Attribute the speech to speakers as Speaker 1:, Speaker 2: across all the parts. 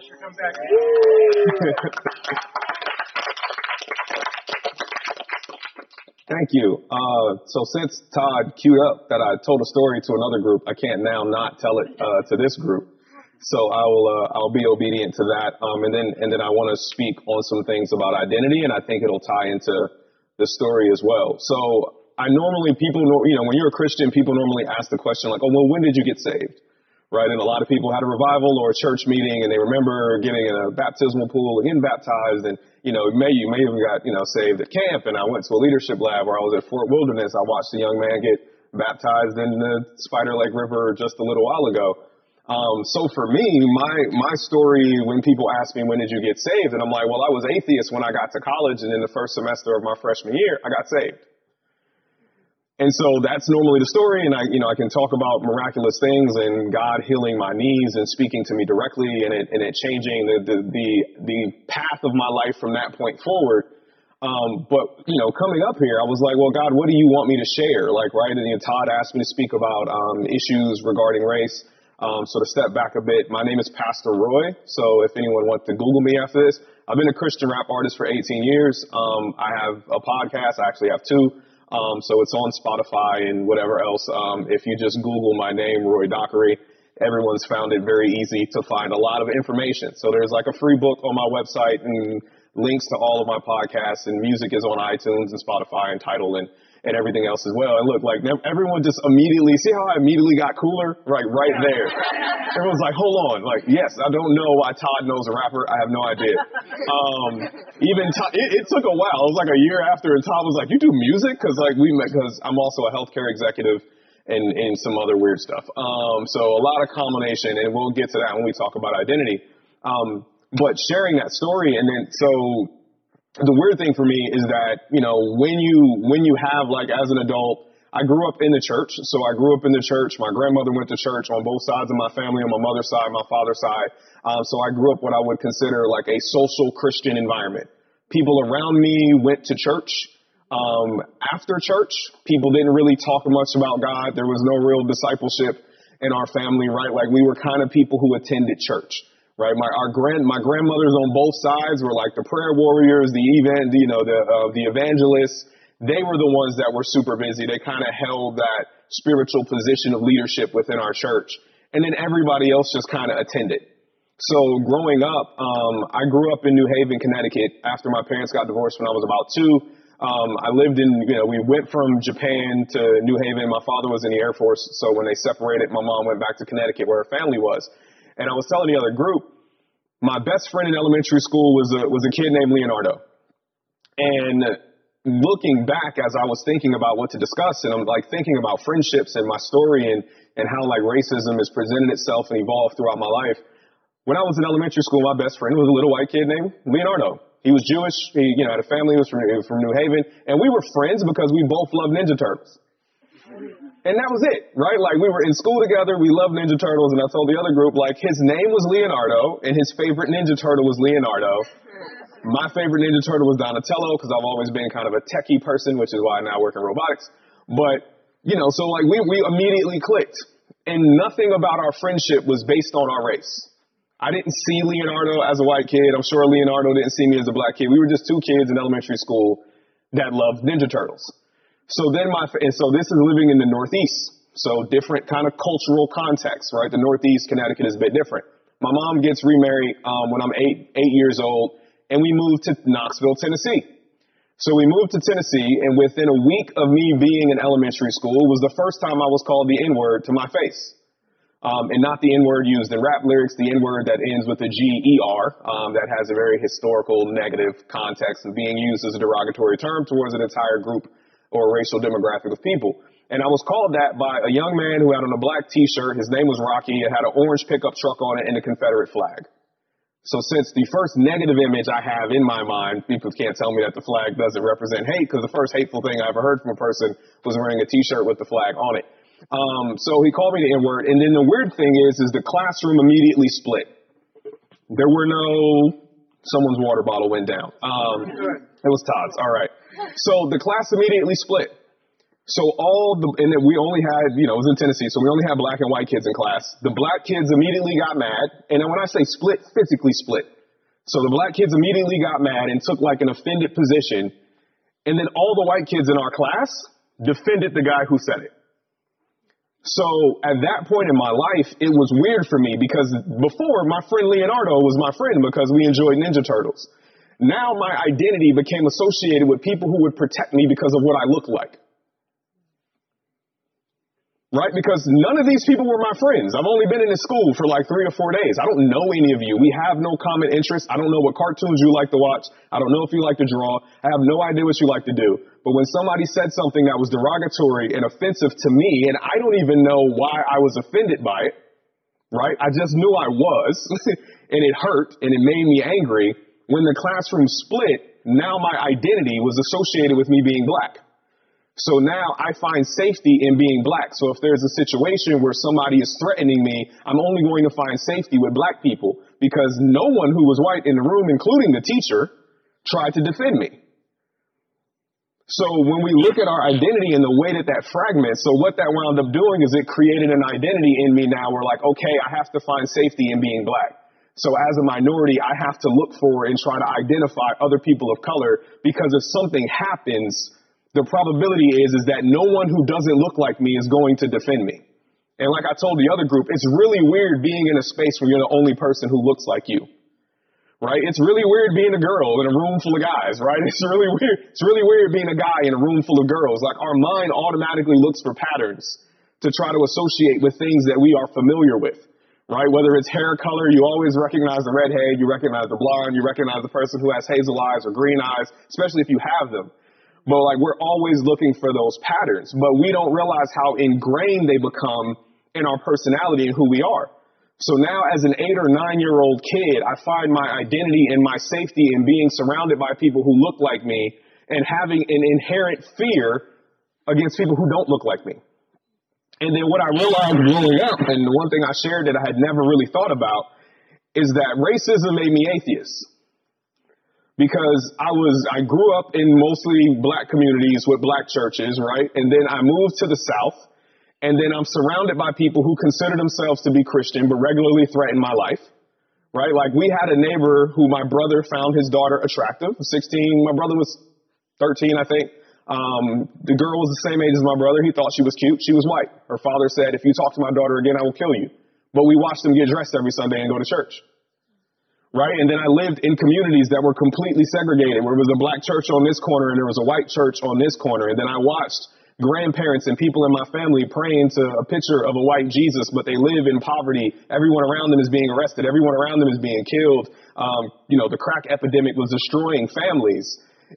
Speaker 1: Back.
Speaker 2: Thank you. Uh, so since Todd queued up that I told a story to another group, I can't now not tell it uh, to this group. So I will uh, I'll be obedient to that. Um, and then and then I want to speak on some things about identity, and I think it'll tie into the story as well. So I normally people know you know when you're a Christian, people normally ask the question like, oh well, when did you get saved? Right, and a lot of people had a revival or a church meeting, and they remember getting in a baptismal pool and getting baptized, and you know, may you may have got you know saved at camp, and I went to a leadership lab where I was at Fort Wilderness. I watched a young man get baptized in the Spider Lake River just a little while ago. Um, so for me, my my story when people ask me when did you get saved, and I'm like, well, I was atheist when I got to college, and in the first semester of my freshman year, I got saved. And so that's normally the story, and I, you know, I can talk about miraculous things and God healing my knees and speaking to me directly, and it and it changing the the the, the path of my life from that point forward. Um, but you know, coming up here, I was like, well, God, what do you want me to share? Like, right? And you know, Todd asked me to speak about um, issues regarding race. Um, so to step back a bit, my name is Pastor Roy. So if anyone wants to Google me after this, I've been a Christian rap artist for 18 years. Um, I have a podcast. I actually have two. Um, so it's on Spotify and whatever else. Um, if you just Google my name, Roy Dockery, everyone's found it very easy to find a lot of information. So there's like a free book on my website and links to all of my podcasts and music is on iTunes and Spotify and Tidal and and everything else as well. And look, like everyone just immediately see how I immediately got cooler, right, right there. Everyone's like, hold on, like yes, I don't know why Todd knows a rapper. I have no idea. Um, even Todd, it, it took a while. It was like a year after, and Todd was like, you do music? Because like we met, because I'm also a healthcare executive. And, and some other weird stuff. Um, so a lot of combination, and we'll get to that when we talk about identity. Um, but sharing that story, and then so the weird thing for me is that, you know, when you, when you have like as an adult, I grew up in the church. So I grew up in the church. My grandmother went to church on both sides of my family, on my mother's side, my father's side. Um, so I grew up what I would consider like a social Christian environment. People around me went to church. Um, after church, people didn't really talk much about God. There was no real discipleship in our family, right? Like we were kind of people who attended church right? My our grand my grandmothers on both sides were like the prayer warriors, the event, you know, the uh, the evangelists. They were the ones that were super busy. They kind of held that spiritual position of leadership within our church, and then everybody else just kind of attended. So growing up, um, I grew up in New Haven, Connecticut. After my parents got divorced when I was about two, um, I lived in, you know, we went from Japan to New Haven. My father was in the Air Force, so when they separated, my mom went back to Connecticut where her family was. And I was telling the other group, my best friend in elementary school was a, was a kid named Leonardo. And looking back as I was thinking about what to discuss, and I'm like thinking about friendships and my story and, and how like racism has presented itself and evolved throughout my life. When I was in elementary school, my best friend was a little white kid named Leonardo. He was Jewish. He, you know, had a family. He was from, he was from New Haven, and we were friends because we both loved Ninja Turtles. And that was it, right? Like we were in school together, we loved Ninja Turtles, and I told the other group, like his name was Leonardo, and his favorite Ninja Turtle was Leonardo. My favorite Ninja Turtle was Donatello, because I've always been kind of a techie person, which is why I now work in robotics. But, you know, so like we, we immediately clicked. And nothing about our friendship was based on our race. I didn't see Leonardo as a white kid. I'm sure Leonardo didn't see me as a black kid. We were just two kids in elementary school that loved Ninja Turtles. So then my, and so this is living in the Northeast. So different kind of cultural context, right? The Northeast, Connecticut is a bit different. My mom gets remarried um, when I'm eight, eight years old, and we moved to Knoxville, Tennessee. So we moved to Tennessee, and within a week of me being in elementary school was the first time I was called the N word to my face. Um, and not the N word used in rap lyrics, the N word that ends with a G E R, um, that has a very historical negative context and being used as a derogatory term towards an entire group or racial demographic of people. And I was called that by a young man who had on a black t-shirt. His name was Rocky. It had an orange pickup truck on it and a Confederate flag. So since the first negative image I have in my mind, people can't tell me that the flag doesn't represent hate because the first hateful thing I ever heard from a person was wearing a t-shirt with the flag on it. Um, so he called me the N-word. And then the weird thing is, is the classroom immediately split. There were no, someone's water bottle went down. Um, it was Todd's. All right. So the class immediately split. So all the, and we only had, you know, it was in Tennessee, so we only had black and white kids in class. The black kids immediately got mad, and when I say split, physically split. So the black kids immediately got mad and took like an offended position, and then all the white kids in our class defended the guy who said it. So at that point in my life, it was weird for me because before my friend Leonardo was my friend because we enjoyed Ninja Turtles. Now my identity became associated with people who would protect me because of what I look like. Right? Because none of these people were my friends. I've only been in this school for like three or four days. I don't know any of you. We have no common interests. I don't know what cartoons you like to watch. I don't know if you like to draw. I have no idea what you like to do. But when somebody said something that was derogatory and offensive to me, and I don't even know why I was offended by it, right? I just knew I was, and it hurt, and it made me angry. When the classroom split, now my identity was associated with me being black. So now I find safety in being black. So if there's a situation where somebody is threatening me, I'm only going to find safety with black people because no one who was white in the room, including the teacher, tried to defend me. So when we look at our identity and the way that that fragments, so what that wound up doing is it created an identity in me now where like, okay, I have to find safety in being black. So as a minority, I have to look for and try to identify other people of color because if something happens, the probability is, is that no one who doesn't look like me is going to defend me. And like I told the other group, it's really weird being in a space where you're the only person who looks like you. Right? It's really weird being a girl in a room full of guys, right? It's really weird. It's really weird being a guy in a room full of girls. Like our mind automatically looks for patterns to try to associate with things that we are familiar with. Right? Whether it's hair color, you always recognize the redhead, you recognize the blonde, you recognize the person who has hazel eyes or green eyes, especially if you have them. But like we're always looking for those patterns, but we don't realize how ingrained they become in our personality and who we are. So now as an eight or nine year old kid, I find my identity and my safety in being surrounded by people who look like me and having an inherent fear against people who don't look like me. And then what I realized growing up, and the one thing I shared that I had never really thought about, is that racism made me atheist because I was I grew up in mostly black communities with black churches, right? And then I moved to the South, and then I'm surrounded by people who consider themselves to be Christian but regularly threaten my life. Right? Like we had a neighbor who my brother found his daughter attractive, 16. My brother was 13, I think. Um, the girl was the same age as my brother. He thought she was cute. She was white. Her father said, if you talk to my daughter again, I will kill you. But we watched them get dressed every Sunday and go to church right? And then I lived in communities that were completely segregated, where there was a black church on this corner and there was a white church on this corner. And then I watched grandparents and people in my family praying to a picture of a white Jesus, but they live in poverty. Everyone around them is being arrested. Everyone around them is being killed. Um, you know, the crack epidemic was destroying families.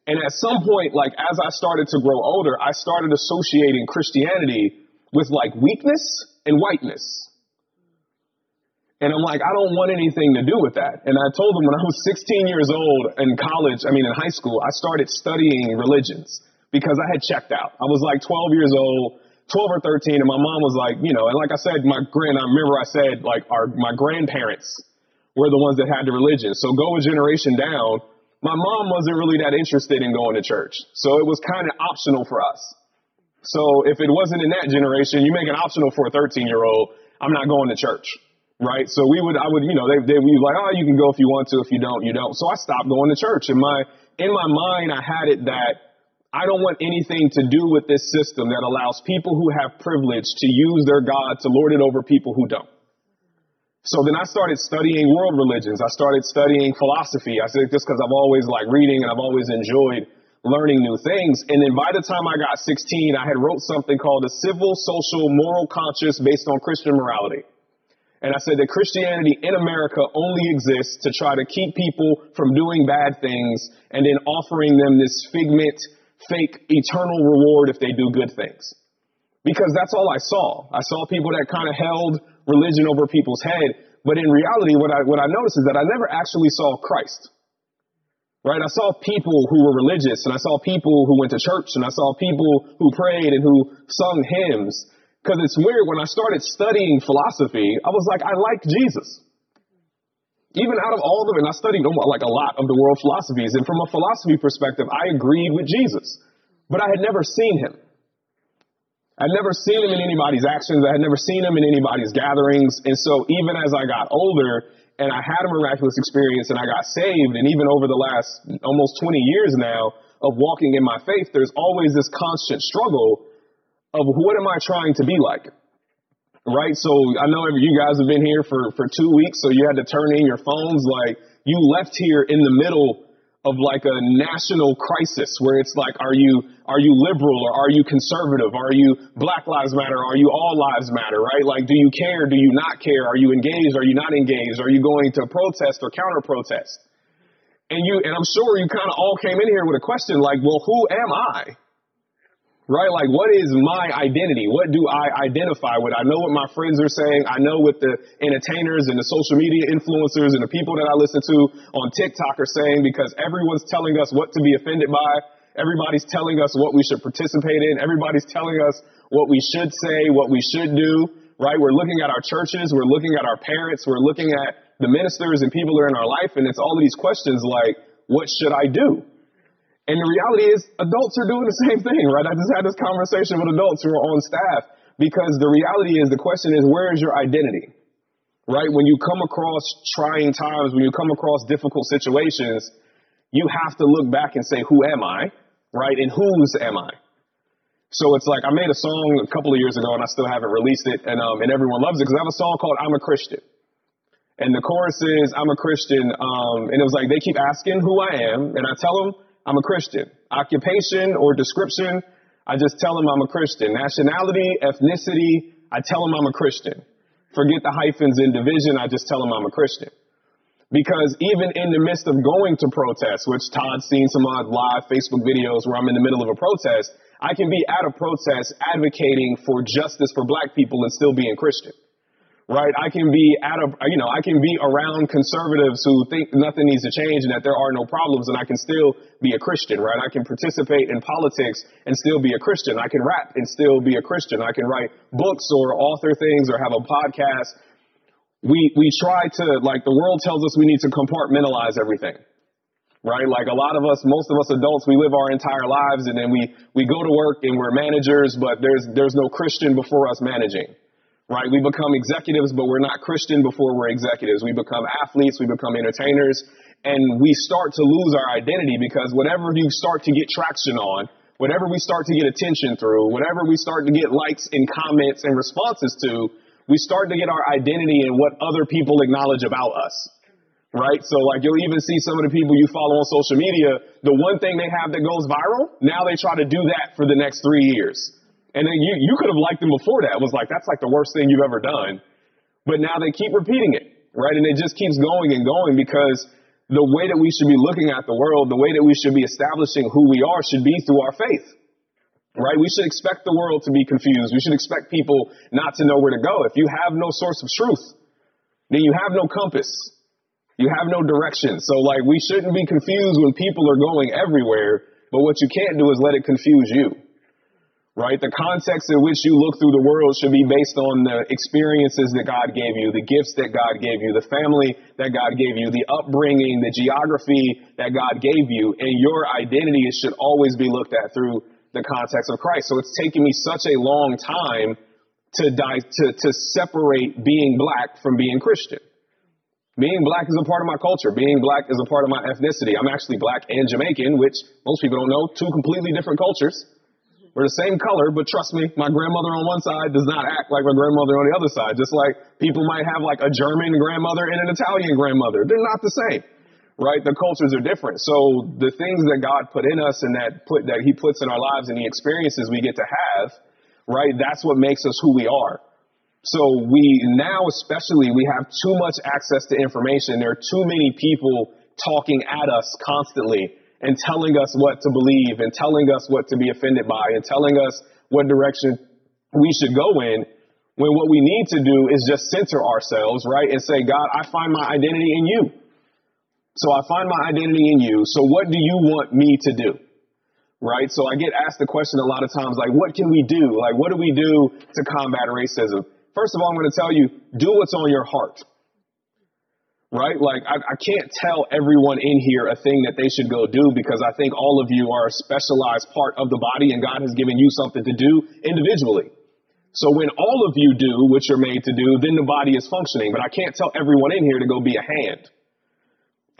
Speaker 2: And at some point, like as I started to grow older, I started associating Christianity with like weakness and whiteness. And I'm like, I don't want anything to do with that. And I told them when I was 16 years old in college, I mean, in high school, I started studying religions because I had checked out. I was like 12 years old, 12 or 13, and my mom was like, you know, and like I said, my grand, I remember I said, like, our, my grandparents were the ones that had the religion. So go a generation down, my mom wasn't really that interested in going to church. So it was kind of optional for us. So if it wasn't in that generation, you make it optional for a 13 year old, I'm not going to church right? So we would, I would, you know, they, they would be like, oh, you can go if you want to. If you don't, you don't. So I stopped going to church. In my, in my mind, I had it that I don't want anything to do with this system that allows people who have privilege to use their God to lord it over people who don't. So then I started studying world religions. I started studying philosophy. I said just because I've always liked reading and I've always enjoyed learning new things. And then by the time I got 16, I had wrote something called a civil, social, moral conscience based on Christian morality. And I said that Christianity in America only exists to try to keep people from doing bad things and then offering them this figment, fake, eternal reward if they do good things. Because that's all I saw. I saw people that kind of held religion over people's head. But in reality, what I, what I noticed is that I never actually saw Christ. Right? I saw people who were religious and I saw people who went to church and I saw people who prayed and who sung hymns. Because it's weird, when I started studying philosophy, I was like, I like Jesus. Even out of all of them, and I studied like a lot of the world philosophies, and from a philosophy perspective, I agreed with Jesus. But I had never seen him. I'd never seen him in anybody's actions. I had never seen him in anybody's gatherings. And so even as I got older and I had a miraculous experience and I got saved, and even over the last almost 20 years now of walking in my faith, there's always this constant struggle of what am I trying to be like? Right? So I know you guys have been here for, for two weeks, so you had to turn in your phones. Like you left here in the middle of like a national crisis where it's like, are you, are you liberal or are you conservative? Are you Black Lives Matter? Are you All Lives Matter? Right? Like, do you care? Do you not care? Are you engaged? Are you not engaged? Are you going to protest or counter protest? And you, and I'm sure you kind of all came in here with a question like, well, who am I? Right? Like, what is my identity? What do I identify with? I know what my friends are saying. I know what the entertainers and the social media influencers and the people that I listen to on TikTok are saying because everyone's telling us what to be offended by. Everybody's telling us what we should participate in. Everybody's telling us what we should say, what we should do, right? We're looking at our churches. We're looking at our parents. We're looking at the ministers and people that are in our life. And it's all of these questions like, what should I do? And the reality is adults are doing the same thing, right? I just had this conversation with adults who are on staff because the reality is the question is where is your identity? Right? When you come across trying times, when you come across difficult situations, you have to look back and say, who am I? Right? And whose am I? So it's like I made a song a couple of years ago and I still haven't released it and um, and everyone loves it because I have a song called I'm a Christian. And the chorus is I'm a Christian um, and it was like they keep asking who I am and I tell them I'm a Christian. Occupation or description, I just tell them I'm a Christian. Nationality, ethnicity, I tell them I'm a Christian. Forget the hyphens in division, I just tell them I'm a Christian. Because even in the midst of going to protests, which Todd's seen some of live Facebook videos where I'm in the middle of a protest, I can be at a protest advocating for justice for black people and still being Christian right? I can be at a, you know, I can be around conservatives who think nothing needs to change and that there are no problems and I can still be a Christian, right? I can participate in politics and still be a Christian. I can rap and still be a Christian. I can write books or author things or have a podcast. We, we try to, like the world tells us we need to compartmentalize everything. Right? Like a lot of us, most of us adults, we live our entire lives and then we, we go to work and we're managers, but there's, there's no Christian before us managing right? We become executives, but we're not Christian before we're executives. We become athletes, we become entertainers, and we start to lose our identity because whatever you start to get traction on, whatever we start to get attention through, whatever we start to get likes and comments and responses to, we start to get our identity in what other people acknowledge about us. Right? So like you'll even see some of the people you follow on social media, the one thing they have that goes viral, now they try to do that for the next three years. And then you, you could have liked them before that. It was like, that's like the worst thing you've ever done. But now they keep repeating it, right? And it just keeps going and going because the way that we should be looking at the world, the way that we should be establishing who we are should be through our faith, right? We should expect the world to be confused. We should expect people not to know where to go. If you have no source of truth, then you have no compass. You have no direction. So like we shouldn't be confused when people are going everywhere, but what you can't do is let it confuse you right? The context in which you look through the world should be based on the experiences that God gave you, the gifts that God gave you, the family that God gave you, the upbringing, the geography that God gave you, and your identity should always be looked at through the context of Christ. So it's taken me such a long time to die, to, to separate being black from being Christian. Being black is a part of my culture. Being black is a part of my ethnicity. I'm actually black and Jamaican, which most people don't know, two completely different cultures. We're the same color, but trust me, my grandmother on one side does not act like my grandmother on the other side. Just like people might have like a German grandmother and an Italian grandmother. They're not the same, right? The cultures are different. So the things that God put in us and that put, that he puts in our lives and the experiences we get to have, right? That's what makes us who we are. So we now, especially, we have too much access to information. There are too many people talking at us constantly and telling us what to believe and telling us what to be offended by and telling us what direction we should go in when what we need to do is just center ourselves, right? And say, God, I find my identity in you. So I find my identity in you. So what do you want me to do? Right? So I get asked the question a lot of times, like, what can we do? Like, what do we do to combat racism? First of all, I'm going to tell you, do what's on your heart right? Like, I, I, can't tell everyone in here a thing that they should go do because I think all of you are a specialized part of the body and God has given you something to do individually. So when all of you do what you're made to do, then the body is functioning. But I can't tell everyone in here to go be a hand.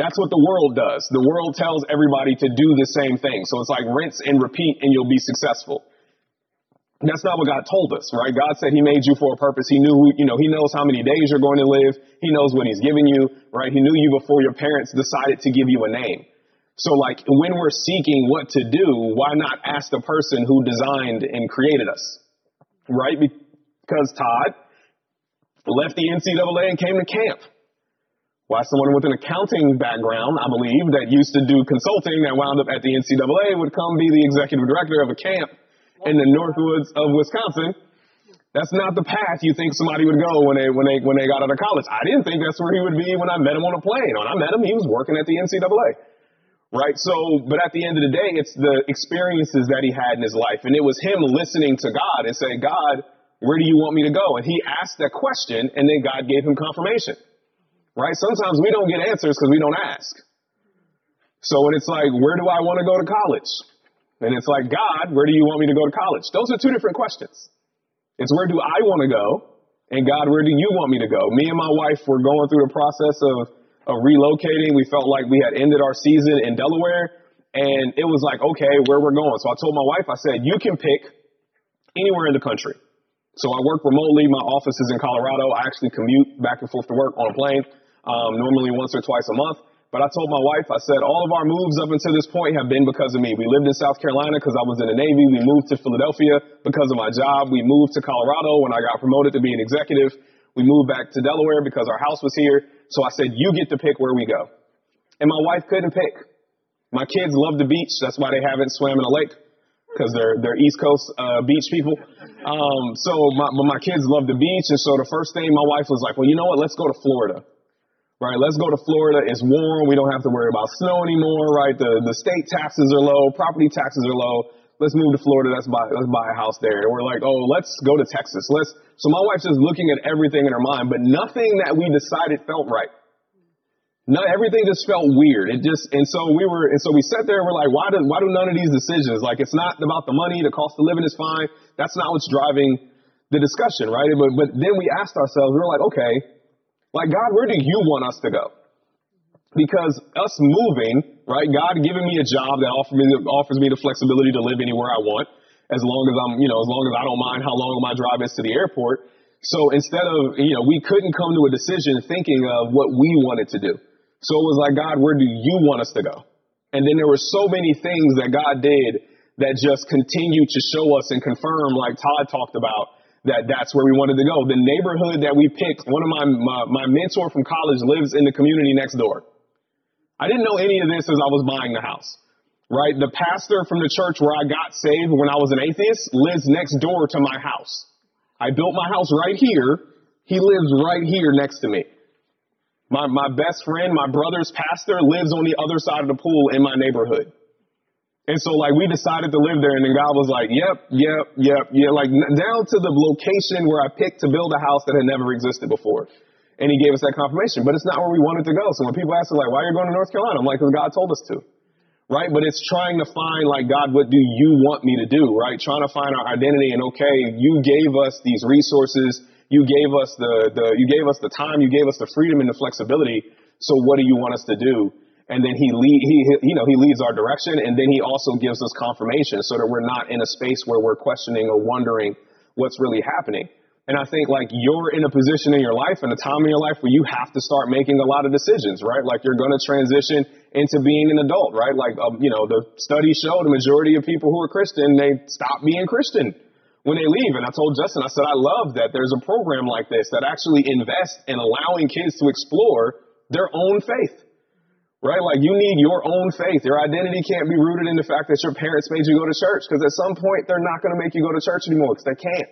Speaker 2: That's what the world does. The world tells everybody to do the same thing. So it's like rinse and repeat and you'll be successful. That's not what God told us, right? God said He made you for a purpose. He knew, you know, He knows how many days you're going to live. He knows what He's given you, right? He knew you before your parents decided to give you a name. So, like, when we're seeking what to do, why not ask the person who designed and created us, right? Because Todd left the NCAA and came to camp. Why someone with an accounting background, I believe, that used to do consulting that wound up at the NCAA would come be the executive director of a camp in the Northwoods of Wisconsin. That's not the path you think somebody would go when they when they when they got out of college. I didn't think that's where he would be when I met him on a plane. When I met him, he was working at the NCAA. Right? So, but at the end of the day, it's the experiences that he had in his life. And it was him listening to God and saying, God, where do you want me to go? And he asked that question and then God gave him confirmation. Right? Sometimes we don't get answers because we don't ask. So when it's like, where do I want to go to college? And it's like, God, where do you want me to go to college? Those are two different questions. It's where do I want to go? And God, where do you want me to go? Me and my wife were going through the process of, of relocating. We felt like we had ended our season in Delaware. And it was like, okay, where we're going. So I told my wife, I said, you can pick anywhere in the country. So I work remotely. My office is in Colorado. I actually commute back and forth to work on a plane, um, normally once or twice a month. But I told my wife, I said, all of our moves up until this point have been because of me. We lived in South Carolina because I was in the Navy. We moved to Philadelphia because of my job. We moved to Colorado when I got promoted to be an executive. We moved back to Delaware because our house was here. So I said, you get to pick where we go. And my wife couldn't pick. My kids love the beach. That's why they haven't swam in a lake because they're they're East Coast uh, beach people. Um, so my my kids love the beach, and so the first thing my wife was like, well, you know what? Let's go to Florida right? Let's go to Florida. It's warm. We don't have to worry about snow anymore, right? The the state taxes are low, property taxes are low. Let's move to Florida. Let's buy let's buy a house there. And we're like, oh, let's go to Texas. Let's. So my wife's just looking at everything in her mind, but nothing that we decided felt right. Not everything just felt weird. It just and so we were and so we sat there and we're like, why do why do none of these decisions? Like it's not about the money, the cost of living is fine. That's not what's driving the discussion, right? But but then we asked ourselves, we we're like, okay, like, God, where do you want us to go? Because us moving, right, God giving me a job that offers me, offers me the flexibility to live anywhere I want, as long as I'm, you know, as long as I don't mind how long my drive is to the airport. So instead of, you know, we couldn't come to a decision thinking of what we wanted to do. So it was like, God, where do you want us to go? And then there were so many things that God did that just continued to show us and confirm, like Todd talked about, that that's where we wanted to go. The neighborhood that we picked, one of my, my, my mentor from college lives in the community next door. I didn't know any of this as I was buying the house, right? The pastor from the church where I got saved when I was an atheist lives next door to my house. I built my house right here. He lives right here next to me. My, my best friend, my brother's pastor lives on the other side of the pool in my neighborhood. And so like we decided to live there and then God was like, yep, yep, yep, yeah, like down to the location where I picked to build a house that had never existed before. And he gave us that confirmation, but it's not where we wanted to go. So when people ask us like, why are you going to North Carolina? I'm like, because God told us to. Right? But it's trying to find like, God, what do you want me to do? Right? Trying to find our identity and okay, you gave us these resources. You gave us the, the, you gave us the time. You gave us the freedom and the flexibility. So what do you want us to do? And then he lead, he you know he leads our direction and then he also gives us confirmation so that we're not in a space where we're questioning or wondering what's really happening. And i think like you're in a position in your life and a time in your life where you have to start making a lot of decisions right? Like you're going to transition into being an adult right? Like um, you know the studies show the majority of people who are christian they stop being christian when they leave. And i told justin i said i love that there's a program like this that actually invests in allowing kids to explore their own faith Right? Like you need your own faith. Your identity can't be rooted in the fact that your parents made you go to church because at some point they're not going to make you go to church anymore because they can't.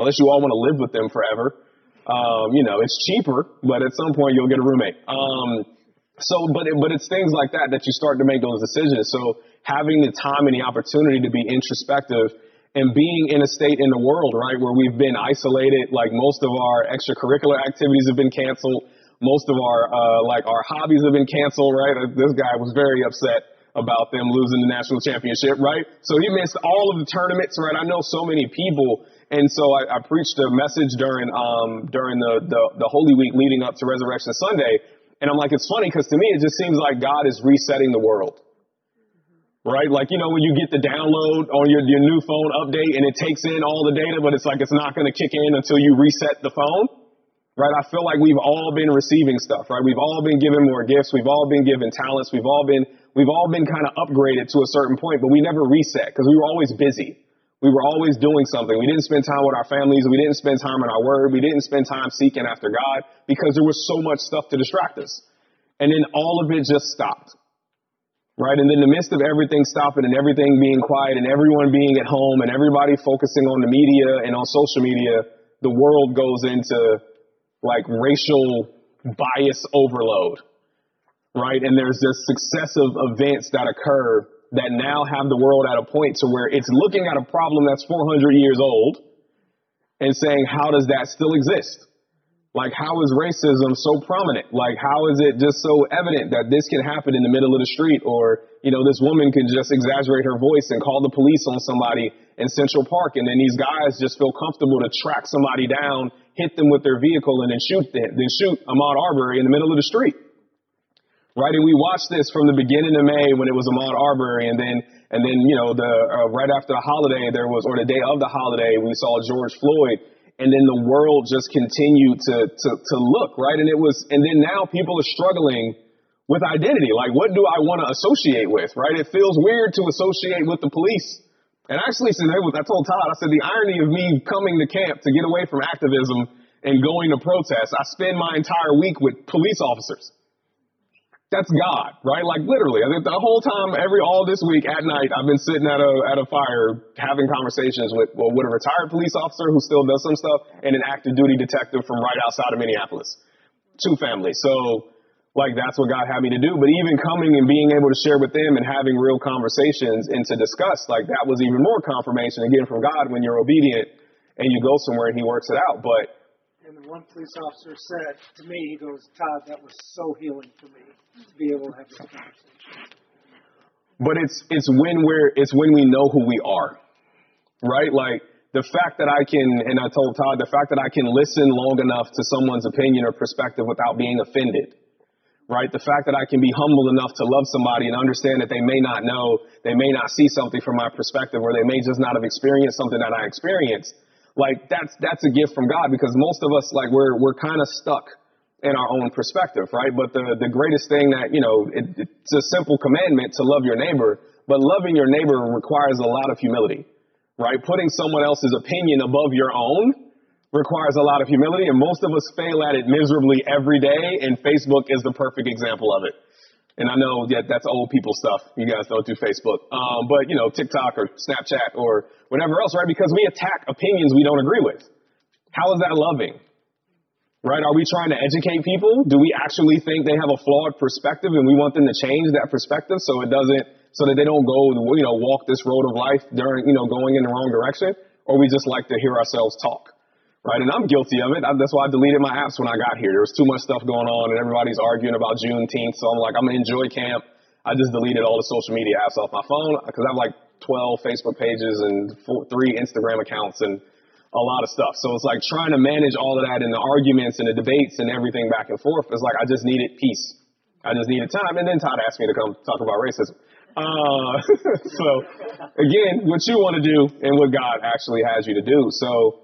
Speaker 2: Unless you all want to live with them forever. Um, you know, it's cheaper, but at some point you'll get a roommate. Um, so, but, it, but it's things like that that you start to make those decisions. So having the time and the opportunity to be introspective and being in a state in the world, right, where we've been isolated, like most of our extracurricular activities have been canceled Most of our uh, like our hobbies have been canceled, right? Uh, this guy was very upset about them losing the national championship, right? So he missed all of the tournaments, right? I know so many people, and so I, I preached a message during um, during the, the the Holy Week leading up to Resurrection Sunday, and I'm like, it's funny because to me it just seems like God is resetting the world right? Like, you know, when you get the download on your, your new phone update and it takes in all the data, but it's like it's not going to kick in until you reset the phone, right? I feel like we've all been receiving stuff, right? We've all been given more gifts. We've all been given talents. We've all been, we've all been kind of upgraded to a certain point, but we never reset because we were always busy. We were always doing something. We didn't spend time with our families. We didn't spend time in our word. We didn't spend time seeking after God because there was so much stuff to distract us. And then all of it just stopped right? And in the midst of everything stopping and everything being quiet and everyone being at home and everybody focusing on the media and on social media, the world goes into like racial bias overload, right? And there's this successive events that occur that now have the world at a point to where it's looking at a problem that's 400 years old and saying, how does that still exist? Like, how is racism so prominent? Like, how is it just so evident that this can happen in the middle of the street? Or, you know, this woman can just exaggerate her voice and call the police on somebody in Central Park. And then these guys just feel comfortable to track somebody down, hit them with their vehicle, and then shoot them, then shoot Ahmaud Arbery in the middle of the street. Right. And we watched this from the beginning of May when it was Ahmaud Arbery. And then, and then, you know, the, uh, right after the holiday, there was, or the day of the holiday, we saw George Floyd and then the world just continued to, to, to look, right? And it was, and then now people are struggling with identity. Like, what do I want to associate with, right? It feels weird to associate with the police. And actually, since I told Todd, I said the irony of me coming to camp to get away from activism and going to protest, I spend my entire week with police officers. That's God, right? Like literally. I the whole time, every all this week at night, I've been sitting at a at a fire having conversations with well, with a retired police officer who still does some stuff and an active duty detective from right outside of Minneapolis. Two families. So like that's what God had me to do. But even coming and being able to share with them and having real conversations and to discuss, like that was even more confirmation again from God when you're obedient and you go somewhere and He works it out. But
Speaker 1: and the one police officer said to me, he goes, Todd, that was so healing for me to be able to have this conversation.
Speaker 2: But it's it's when we're it's when we know who we are, right? Like the fact that I can, and I told Todd, the fact that I can listen long enough to someone's opinion or perspective without being offended, right? The fact that I can be humble enough to love somebody and understand that they may not know, they may not see something from my perspective, or they may just not have experienced something that I experienced. Like that's that's a gift from God because most of us like we're we're kind of stuck in our own perspective, right? But the, the greatest thing that, you know, it, it's a simple commandment to love your neighbor, but loving your neighbor requires a lot of humility, right? Putting someone else's opinion above your own requires a lot of humility, and most of us fail at it miserably every day, and Facebook is the perfect example of it. And I know that that's old people stuff. You guys don't do Facebook. Um, but, you know, TikTok or Snapchat or whatever else, right? Because we attack opinions we don't agree with. How is that loving? right? Are we trying to educate people? Do we actually think they have a flawed perspective and we want them to change that perspective so it doesn't, so that they don't go, you know, walk this road of life during, you know, going in the wrong direction? Or we just like to hear ourselves talk, right? And I'm guilty of it. I, that's why I deleted my apps when I got here. There was too much stuff going on and everybody's arguing about Juneteenth. So I'm like, I'm to enjoy camp. I just deleted all the social media apps off my phone because I have like 12 Facebook pages and four, three Instagram accounts and a lot of stuff. So it's like trying to manage all of that and the arguments and the debates and everything back and forth. It's like I just needed peace. I just needed time. And then Todd asked me to come talk about racism. Uh, so again, what you want to do and what God actually has you to do. So,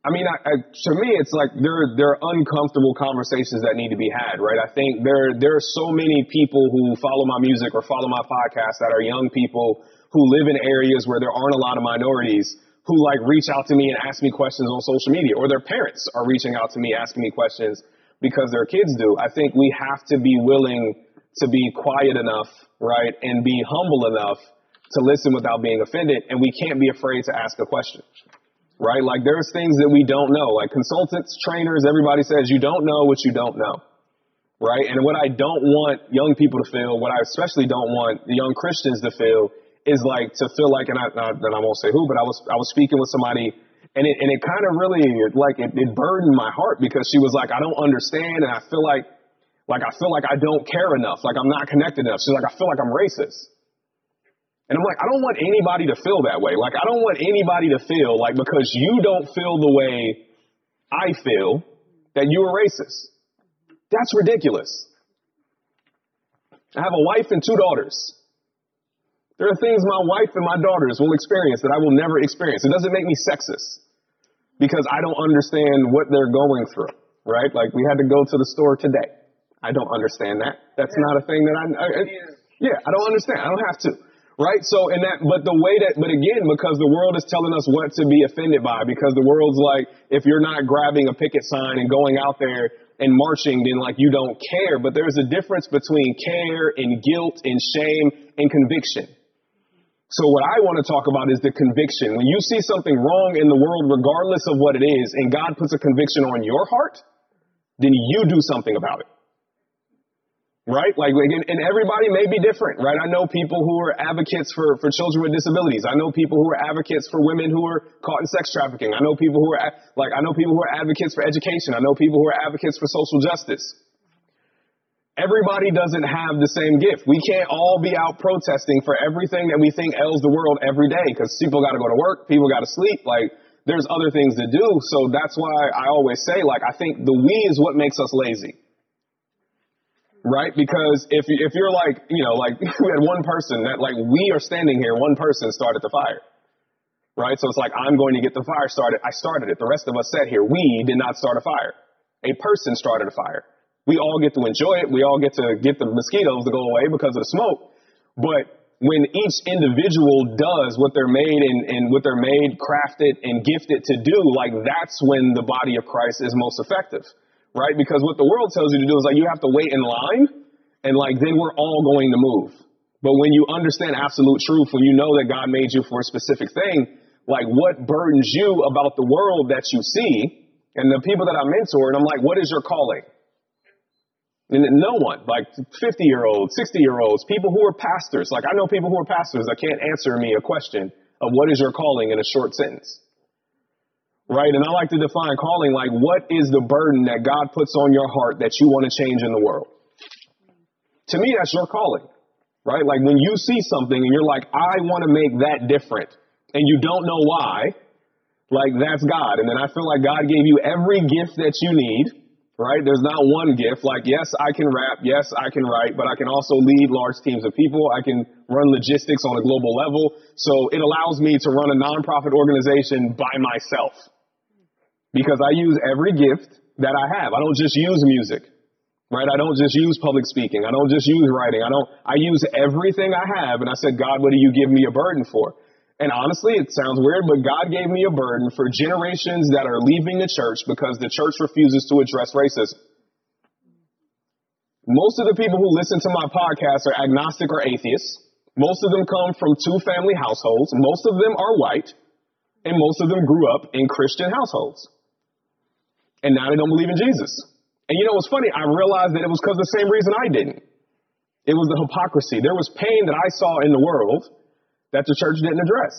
Speaker 2: I mean, I, I, to me, it's like there there are uncomfortable conversations that need to be had, right? I think there there are so many people who follow my music or follow my podcast that are young people who live in areas where there aren't a lot of minorities who like reach out to me and ask me questions on social media, or their parents are reaching out to me asking me questions because their kids do. I think we have to be willing to be quiet enough, right, and be humble enough to listen without being offended, and we can't be afraid to ask a question. Right? Like there's things that we don't know. Like consultants, trainers, everybody says you don't know what you don't know. Right? And what I don't want young people to feel, what I especially don't want the young Christians to feel is like to feel like, and I, I, and I won't say who, but I was I was speaking with somebody And it, and it kind of really, like, it, it burdened my heart because she was like, I don't understand. And I feel like, like, I feel like I don't care enough. Like, I'm not connected enough. She's like, I feel like I'm racist. And I'm like, I don't want anybody to feel that way. Like, I don't want anybody to feel like because you don't feel the way I feel that you are racist. That's ridiculous. I have a wife and two daughters. There are things my wife and my daughters will experience that I will never experience. It doesn't make me sexist because I don't understand what they're going through, right? Like we had to go to the store today. I don't understand that. That's not a thing that I, I, yeah, I don't understand. I don't have to. Right? So, and that, but the way that, but again, because the world is telling us what to be offended by, because the world's like, if you're not grabbing a picket sign and going out there and marching, then like you don't care. But there's a difference between care and guilt and shame and conviction. So what I want to talk about is the conviction. When you see something wrong in the world, regardless of what it is, and God puts a conviction on your heart, then you do something about it right? Like, and everybody may be different, right? I know people who are advocates for, for children with disabilities. I know people who are advocates for women who are caught in sex trafficking. I know people who are, like, I know people who are advocates for education. I know people who are advocates for social justice. Everybody doesn't have the same gift. We can't all be out protesting for everything that we think ails the world every day because people got to go to work, people got to sleep. Like, there's other things to do. So that's why I always say, like, I think the we is what makes us lazy right? Because if if you're like, you know, like we had one person that like we are standing here, one person started the fire, right? So it's like I'm going to get the fire started. I started it. The rest of us sat here. We did not start a fire. A person started a fire. We all get to enjoy it. We all get to get the mosquitoes to go away because of the smoke. But when each individual does what they're made and, and what they're made, crafted, and gifted to do, like that's when the body of Christ is most effective right? Because what the world tells you to do is like you have to wait in line and like then we're all going to move. But when you understand absolute truth, when you know that God made you for a specific thing, like what burdens you about the world that you see and the people that I mentor, and I'm like, what is your calling? And no one, like 50 year olds, 60 year olds, people who are pastors, like I know people who are pastors that can't answer me a question of what is your calling in a short sentence right? And I like to define calling like what is the burden that God puts on your heart that you want to change in the world? To me, that's your calling, right? Like when you see something and you're like, I want to make that different, and you don't know why, like that's God. And then I feel like God gave you every gift that you need, right? There's not one gift. Like, yes, I can rap. Yes, I can write, but I can also lead large teams of people. I can run logistics on a global level. So it allows me to run a nonprofit organization by myself because I use every gift that I have. I don't just use music, right? I don't just use public speaking. I don't just use writing. I don't, I use everything I have. And I said, God, what do you give me a burden for? And honestly, it sounds weird, but God gave me a burden for generations that are leaving the church because the church refuses to address racism. Most of the people who listen to my podcast are agnostic or atheists. Most of them come from two family households. Most of them are white. And most of them grew up in Christian households and now they don't believe in Jesus. And you know what's funny? I realized that it was because the same reason I didn't. It was the hypocrisy. There was pain that I saw in the world that the church didn't address.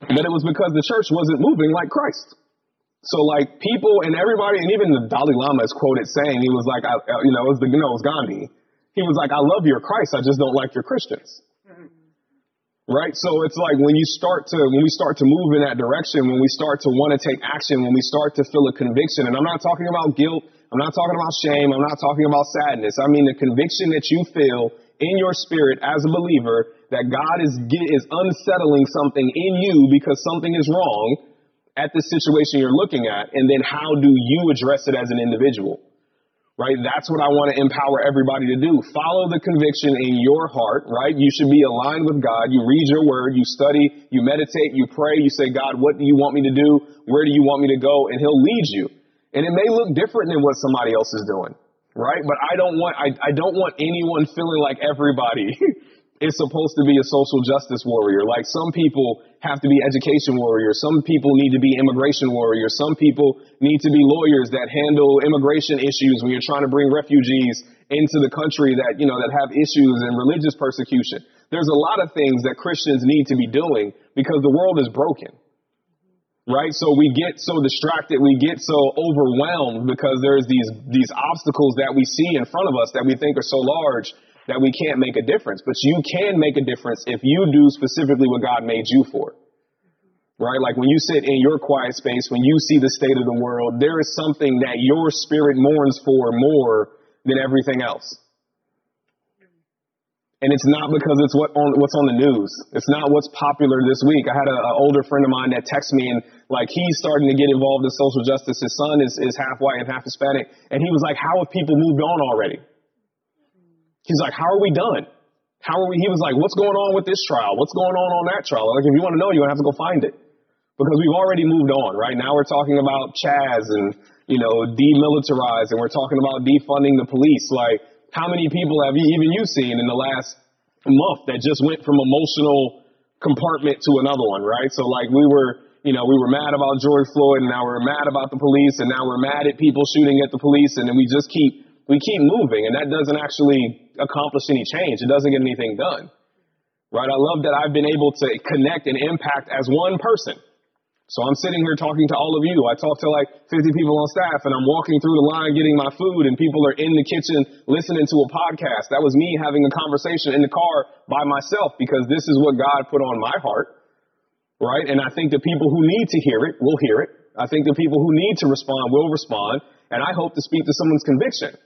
Speaker 2: But it was because the church wasn't moving like Christ. So like people and everybody, and even the Dalai Lama is quoted saying, he was like, I, uh, you know, it was the, you know, it was Gandhi. He was like, I love your Christ, I just don't like your Christians right? So it's like when you start to, when we start to move in that direction, when we start to want to take action, when we start to feel a conviction, and I'm not talking about guilt, I'm not talking about shame, I'm not talking about sadness. I mean the conviction that you feel in your spirit as a believer that God is, is unsettling something in you because something is wrong at the situation you're looking at, and then how do you address it as an individual? Right? That's what I want to empower everybody to do. Follow the conviction in your heart, right? You should be aligned with God. You read your word, you study, you meditate, you pray, you say, God, what do you want me to do? Where do you want me to go? And he'll lead you. And it may look different than what somebody else is doing, right? But I don't want, I, I don't want anyone feeling like everybody is supposed to be a social justice warrior. Like some people have to be education warriors. Some people need to be immigration warriors. Some people need to be lawyers that handle immigration issues when you're trying to bring refugees into the country that, you know, that have issues and religious persecution. There's a lot of things that Christians need to be doing because the world is broken. right? So we get so distracted, we get so overwhelmed because there's these these obstacles that we see in front of us that we think are so large that we can't make a difference. But you can make a difference if you do specifically what God made you for. Right? Like when you sit in your quiet space, when you see the state of the world, there is something that your spirit mourns for more than everything else. And it's not because it's what on, what's on the news. It's not what's popular this week. I had an older friend of mine that texted me and like he's starting to get involved in social justice. His son is, is half white and half Hispanic. And he was like, how have people moved on already? He's like, how are we done? How are we? He was like, what's going on with this trial? What's going on on that trial? Like, if you want to know, you're going to have to go find it because we've already moved on, right? Now we're talking about Chaz and, you know, demilitarized and we're talking about defunding the police. Like, how many people have you, even you seen in the last month that just went from emotional compartment to another one, right? So like we were, you know, we were mad about George Floyd and now we're mad about the police and now we're mad at people shooting at the police and then we just keep, we keep moving and that doesn't actually accomplish any change. It doesn't get anything done, right? I love that I've been able to connect and impact as one person so I'm sitting here talking to all of you. I talk to like 50 people on staff and I'm walking through the line getting my food and people are in the kitchen listening to a podcast. That was me having a conversation in the car by myself because this is what God put on my heart. Right. And I think the people who need to hear it will hear it. I think the people who need to respond will respond. And I hope to speak to someone's conviction,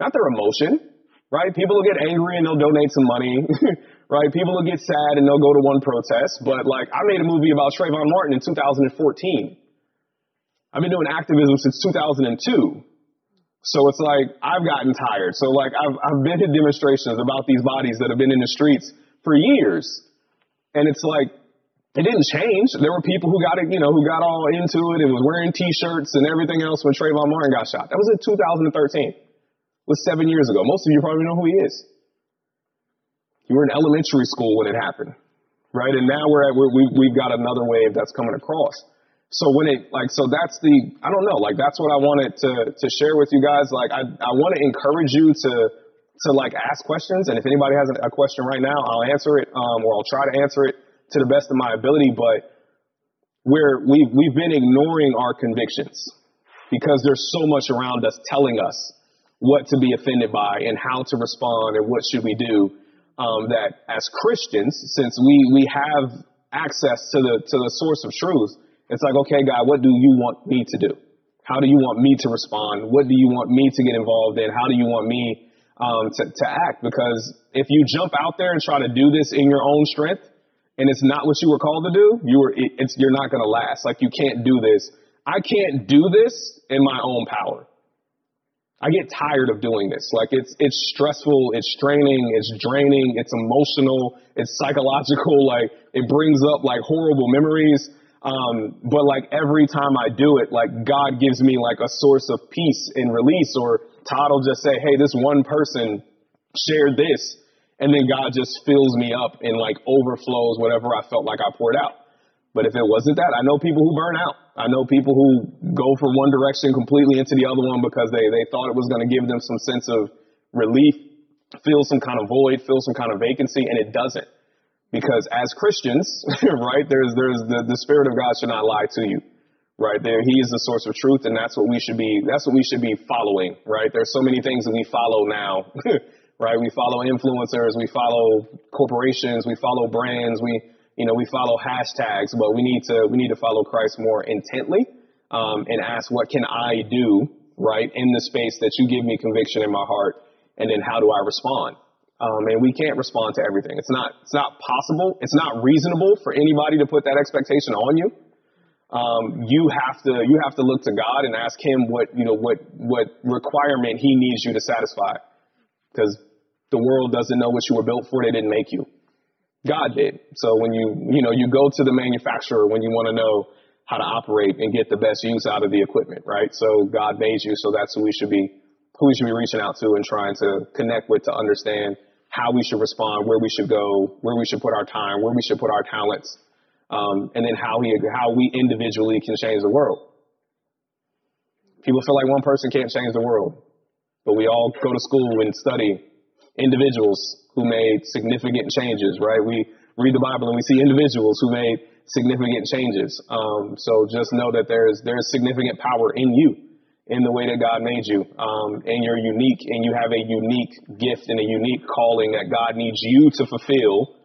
Speaker 2: not their emotion. Right. People will get angry and they'll donate some money. right? People will get sad and they'll go to one protest. But like, I made a movie about Trayvon Martin in 2014. I've been doing activism since 2002. So it's like, I've gotten tired. So like, I've, I've been to demonstrations about these bodies that have been in the streets for years. And it's like, it didn't change. There were people who got it, you know, who got all into it and was wearing t-shirts and everything else when Trayvon Martin got shot. That was in 2013. Was seven years ago. Most of you probably know who he is. You were in elementary school when it happened, right? And now we're at we we've got another wave that's coming across. So when it like so that's the I don't know like that's what I wanted to to share with you guys. Like I I want to encourage you to to like ask questions, and if anybody has a question right now, I'll answer it um, or I'll try to answer it to the best of my ability. But where we've we've been ignoring our convictions because there's so much around us telling us what to be offended by and how to respond and what should we do um, that as Christians, since we we have access to the to the source of truth, it's like, okay, God, what do you want me to do? How do you want me to respond? What do you want me to get involved in? How do you want me um, to, to act? Because if you jump out there and try to do this in your own strength, and it's not what you were called to do, you were it's you're not going to last. Like you can't do this. I can't do this in my own power. I get tired of doing this. Like it's it's stressful, it's straining, it's draining, it's emotional, it's psychological. Like it brings up like horrible memories. Um, but like every time I do it, like God gives me like a source of peace and release. Or Todd will just say, "Hey, this one person shared this," and then God just fills me up and like overflows whatever I felt like I poured out. But if it wasn't that, I know people who burn out. I know people who go from one direction completely into the other one because they, they thought it was going to give them some sense of relief, fill some kind of void, fill some kind of vacancy, and it doesn't. Because as Christians, right, there's, there's the, the Spirit of God should not lie to you. Right there, He is the source of truth, and that's what we should be. That's what we should be following. Right, there's so many things that we follow now. right, we follow influencers, we follow corporations, we follow brands, we you know, we follow hashtags, but we need to we need to follow Christ more intently um, and ask, what can I do, right, in the space that you give me conviction in my heart, and then how do I respond? Um, and we can't respond to everything. It's not it's not possible. It's not reasonable for anybody to put that expectation on you. Um, you have to you have to look to God and ask Him what you know what what requirement He needs you to satisfy, because the world doesn't know what you were built for. They didn't make you. God did. So when you, you know, you go to the manufacturer when you want to know how to operate and get the best use out of the equipment, right? So God made you, so that's who we should be, who we should be reaching out to and trying to connect with to understand how we should respond, where we should go, where we should put our time, where we should put our talents, um, and then how he, how we individually can change the world. People feel like one person can't change the world, but we all go to school and study individuals who made significant changes, right? We read the Bible and we see individuals who made significant changes. Um, so just know that there's there's significant power in you, in the way that God made you, um, and you're unique, and you have a unique gift and a unique calling that God needs you to fulfill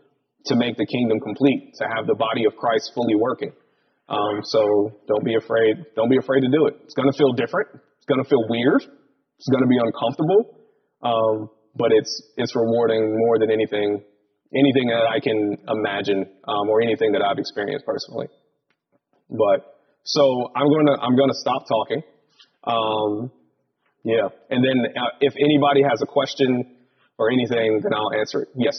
Speaker 2: to make the kingdom complete, to have the body of Christ fully working. Um, so don't be afraid. Don't be afraid to do it. It's going to feel different. It's going to feel weird. It's going to be uncomfortable. Um, but it's it's rewarding more than anything anything that I can imagine um, or anything that I've experienced personally. But so I'm to I'm to stop talking. Um, yeah, and then uh, if anybody has a question or anything, then I'll answer it. Yes.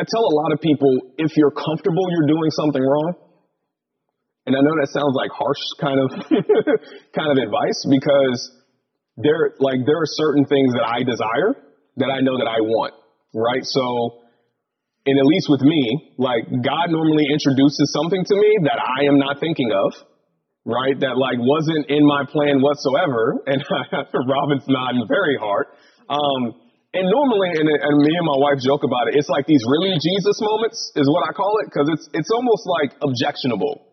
Speaker 2: I tell a lot of people if you're comfortable you're doing something wrong. And I know that sounds like harsh kind of kind of advice because there like there are certain things that I desire that I know that I want, right? So and at least with me, like God normally introduces something to me that I am not thinking of, right? That like wasn't in my plan whatsoever. And Robin's nodding very hard. Um, and normally, and, and me and my wife joke about it. It's like these really Jesus moments is what I call it because it's it's almost like objectionable,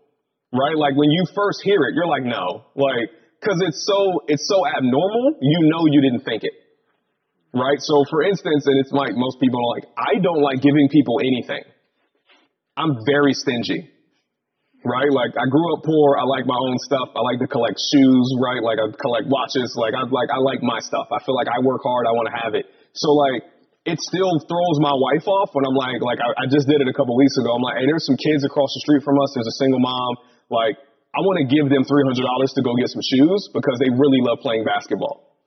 Speaker 2: right? Like when you first hear it, you're like, no, like because it's so it's so abnormal. You know you didn't think it, right? So for instance, and it's like most people are like, I don't like giving people anything. I'm very stingy, right? Like I grew up poor. I like my own stuff. I like to collect shoes, right? Like I collect watches. Like I like I like my stuff. I feel like I work hard. I want to have it. So like, it still throws my wife off when I'm like, like I, I just did it a couple weeks ago. I'm like, hey, there's some kids across the street from us. There's a single mom. Like, I want to give them $300 to go get some shoes because they really love playing basketball.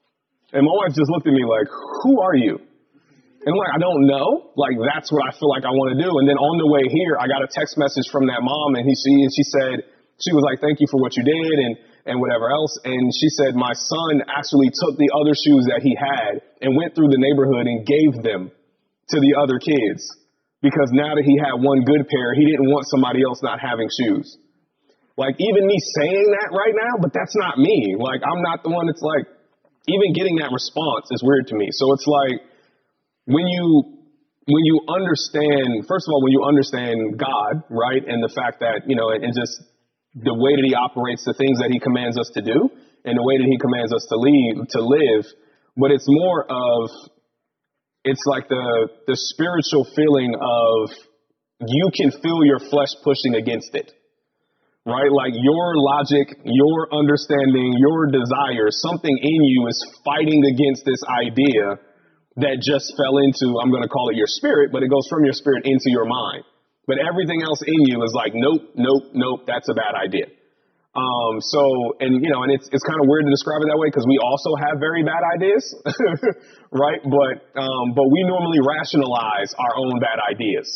Speaker 2: And my wife just looked at me like, who are you? And I'm like, I don't know. Like, that's what I feel like I want to do. And then on the way here, I got a text message from that mom and he, she, and she said, she was like, thank you for what you did. And and whatever else. And she said, my son actually took the other shoes that he had and went through the neighborhood and gave them to the other kids because now that he had one good pair, he didn't want somebody else not having shoes. Like even me saying that right now, but that's not me. Like I'm not the one that's like, even getting that response is weird to me. So it's like when you when you understand, first of all, when you understand God, right, and the fact that you know, and, just the way that he operates, the things that he commands us to do, and the way that he commands us to lead, to live. But it's more of, it's like the, the spiritual feeling of you can feel your flesh pushing against it. Right? Like your logic, your understanding, your desire, something in you is fighting against this idea that just fell into, I'm going to call it your spirit, but it goes from your spirit into your mind. But everything else in you is like, nope, nope, nope, that's a bad idea. Um, so, and you know, and it's, it's kind of weird to describe it that way because we also have very bad ideas, right? But, um, but we normally rationalize our own bad ideas,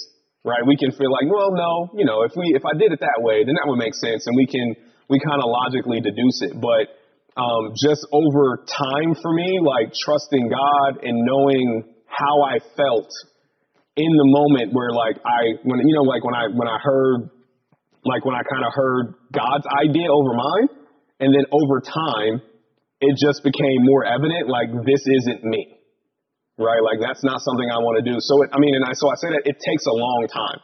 Speaker 2: right? We can feel like, well, no, you know, if we, if I did it that way, then that would make sense. And we can, we kind of logically deduce it. But, um, just over time for me, like trusting God and knowing how I felt in the moment where like I when you know like when I when I heard like when I kind of heard God's idea over mine, and then over time it just became more evident like this isn't me, right? Like that's not something I want to do. So it, I mean, and I so I say that it takes a long time,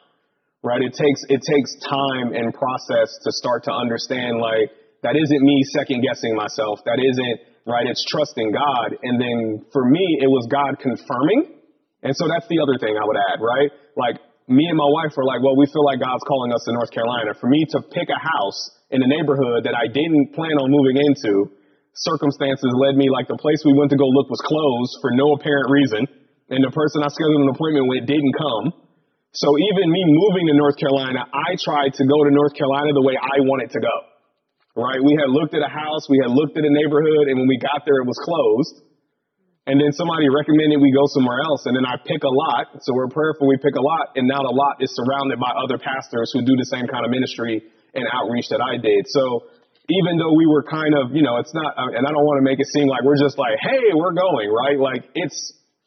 Speaker 2: right? It takes it takes time and process to start to understand like that isn't me second guessing myself. That isn't right. It's trusting God, and then for me it was God confirming and so that's the other thing I would add, right? Like me and my wife are like, well, we feel like God's calling us to North Carolina. For me to pick a house in a neighborhood that I didn't plan on moving into, circumstances led me like the place we went to go look was closed for no apparent reason. And the person I scheduled an appointment with didn't come. So even me moving to North Carolina, I tried to go to North Carolina the way I wanted to go. Right? We had looked at a house, we had looked at a neighborhood, and when we got there, it was closed and then somebody recommended we go somewhere else, and then I pick a lot. So we're prayerful, we pick a lot, and now the lot is surrounded by other pastors who do the same kind of ministry and outreach that I did. So even though we were kind of, you know, it's not, uh, and I don't want to make it seem like we're just like, hey, we're going, right? Like it's,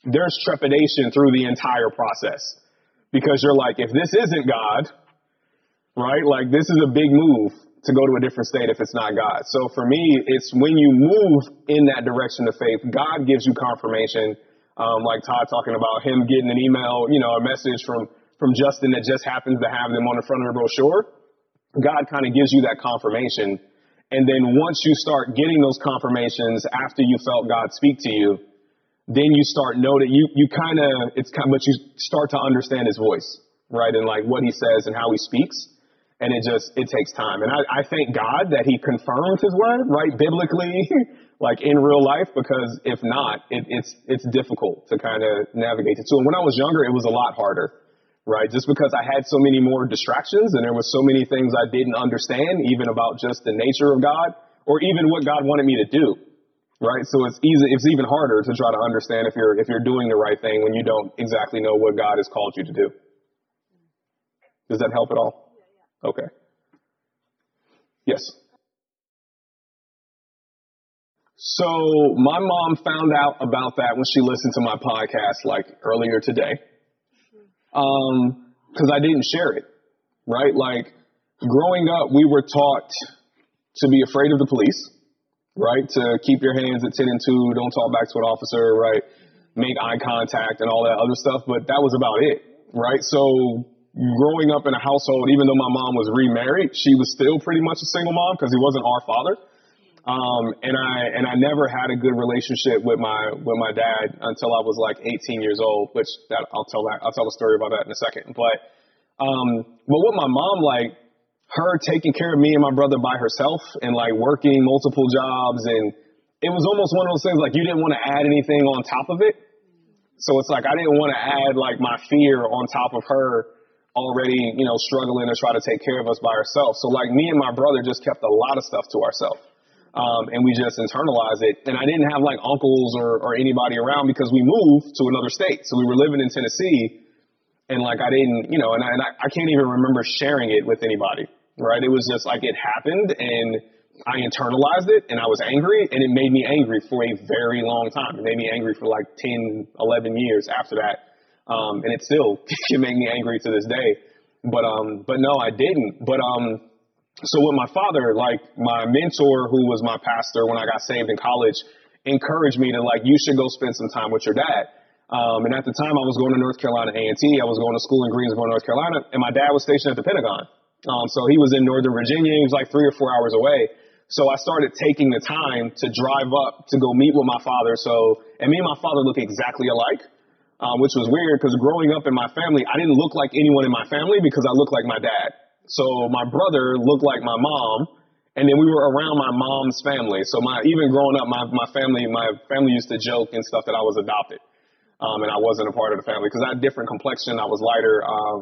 Speaker 2: there's trepidation through the entire process because you're like, if this isn't God, right? Like this is a big move. To go to a different state if it's not God. So for me, it's when you move in that direction of faith, God gives you confirmation. Um, like Todd talking about him getting an email, you know, a message from from Justin that just happens to have them on the front of the brochure. God kind of gives you that confirmation. And then once you start getting those confirmations after you felt God speak to you, then you start noting you you kind of it's kind but you start to understand his voice, right? And like what he says and how he speaks and it just it takes time. And I, I thank God that He confirms His word, right, biblically, like in real life, because if not, it, it's it's difficult to kind of navigate it. So when I was younger, it was a lot harder, right? Just because I had so many more distractions and there was so many things I didn't understand, even about just the nature of God or even what God wanted me to do. Right, so it's easy. It's even harder to try to understand if you're if you're doing the right thing when you don't exactly know what God has called you to do. Does that help at all? Okay. Yes. So my mom found out about that when she listened to my podcast like earlier today. Um, cause I didn't share it, right? Like growing up, we were taught to be afraid of the police, right? To keep your hands at 10 and 2, don't talk back to an officer, right? Make eye contact and all that other stuff, but that was about it, right? So growing up in a household, even though my mom was remarried, she was still pretty much a single mom because he wasn't our father. Um, and I and I never had a good relationship with my with my dad until I was like 18 years old, which that I'll tell that I'll tell a story about that in a second. But um, but with my mom, like her taking care of me and my brother by herself and like working multiple jobs and it was almost one of those things like you didn't want to add anything on top of it. So it's like I didn't want to add like my fear on top of her already, you know, struggling to try to take care of us by ourselves. So like me and my brother just kept a lot of stuff to ourselves. Um, and we just internalized it. And I didn't have like uncles or, or anybody around because we moved to another state. So we were living in Tennessee and like I didn't, you know, and I, and I, I can't even remember sharing it with anybody, right? It was just like it happened and I internalized it and I was angry and it made me angry for a very long time. It made me angry for like 10, 11 years after that. Um, and it still can make me angry to this day. But um, but no, I didn't. But um, so with my father, like my mentor, who was my pastor when I got saved in college, encouraged me to like you should go spend some time with your dad. Um, and at the time, I was going to North Carolina A&T. I was going to school in Greensboro, North Carolina, and my dad was stationed at the Pentagon. Um, so he was in Northern Virginia. He was like three or four hours away. So I started taking the time to drive up to go meet with my father. So, and me and my father look exactly alike um, which was weird because growing up in my family, I didn't look like anyone in my family because I looked like my dad. So my brother looked like my mom, and then we were around my mom's family. So my even growing up, my my family my family used to joke and stuff that I was adopted, um, and I wasn't a part of the family because I had different complexion. I was lighter. Um,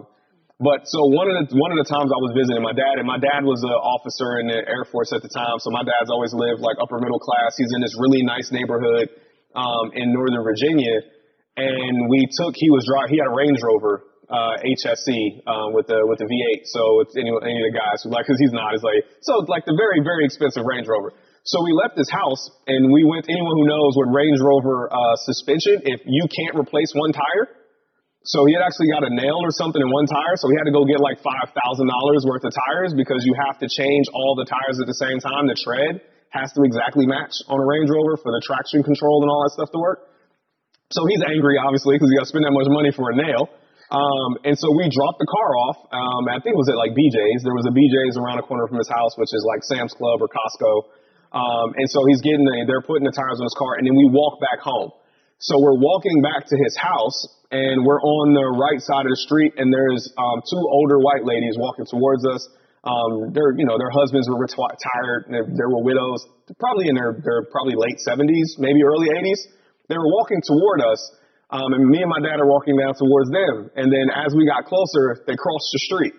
Speaker 2: but so one of the one of the times I was visiting my dad, and my dad was an officer in the Air Force at the time. So my dad's always lived like upper middle class. He's in this really nice neighborhood um, in Northern Virginia and we took. He was driving. He had a Range Rover uh, HSE um, with the with the V8. So it's any any of the guys who like because he's not. It's like so like the very very expensive Range Rover. So we left his house and we went. Anyone who knows what Range Rover uh, suspension, if you can't replace one tire, so he had actually got a nail or something in one tire, so he had to go get like five thousand dollars worth of tires because you have to change all the tires at the same time. The tread has to exactly match on a Range Rover for the traction control and all that stuff to work. So he's angry, obviously, because he got to spend that much money for a nail. Um, and so we dropped the car off. Um, I think it was at like BJ's. There was a BJ's around the corner from his house, which is like Sam's Club or Costco. Um, and so he's getting the, they're putting the tires on his car, and then we walk back home. So we're walking back to his house, and we're on the right side of the street, and there's um, two older white ladies walking towards us. Um, their, you know, their husbands were retired, and they were widows, probably in their, their probably late 70s, maybe early 80s. They were walking toward us, um, and me and my dad are walking down towards them. And then as we got closer, they crossed the street.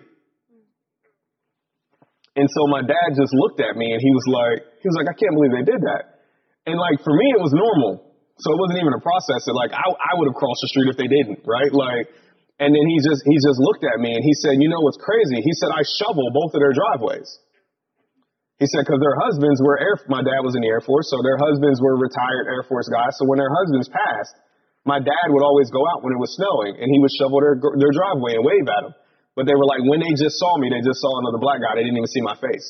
Speaker 2: And so my dad just looked at me and he was like, he was like, I can't believe they did that. And like for me, it was normal. So it wasn't even a process that like I, I would have crossed the street if they didn't, right? Like, and then he just he just looked at me and he said, you know what's crazy? He said I shovel both of their driveways. He said, because their husbands were air, my dad was in the Air Force, so their husbands were retired Air Force guys. So when their husbands passed, my dad would always go out when it was snowing and he would shovel their, their driveway and wave at them. But they were like, when they just saw me, they just saw another black guy. They didn't even see my face.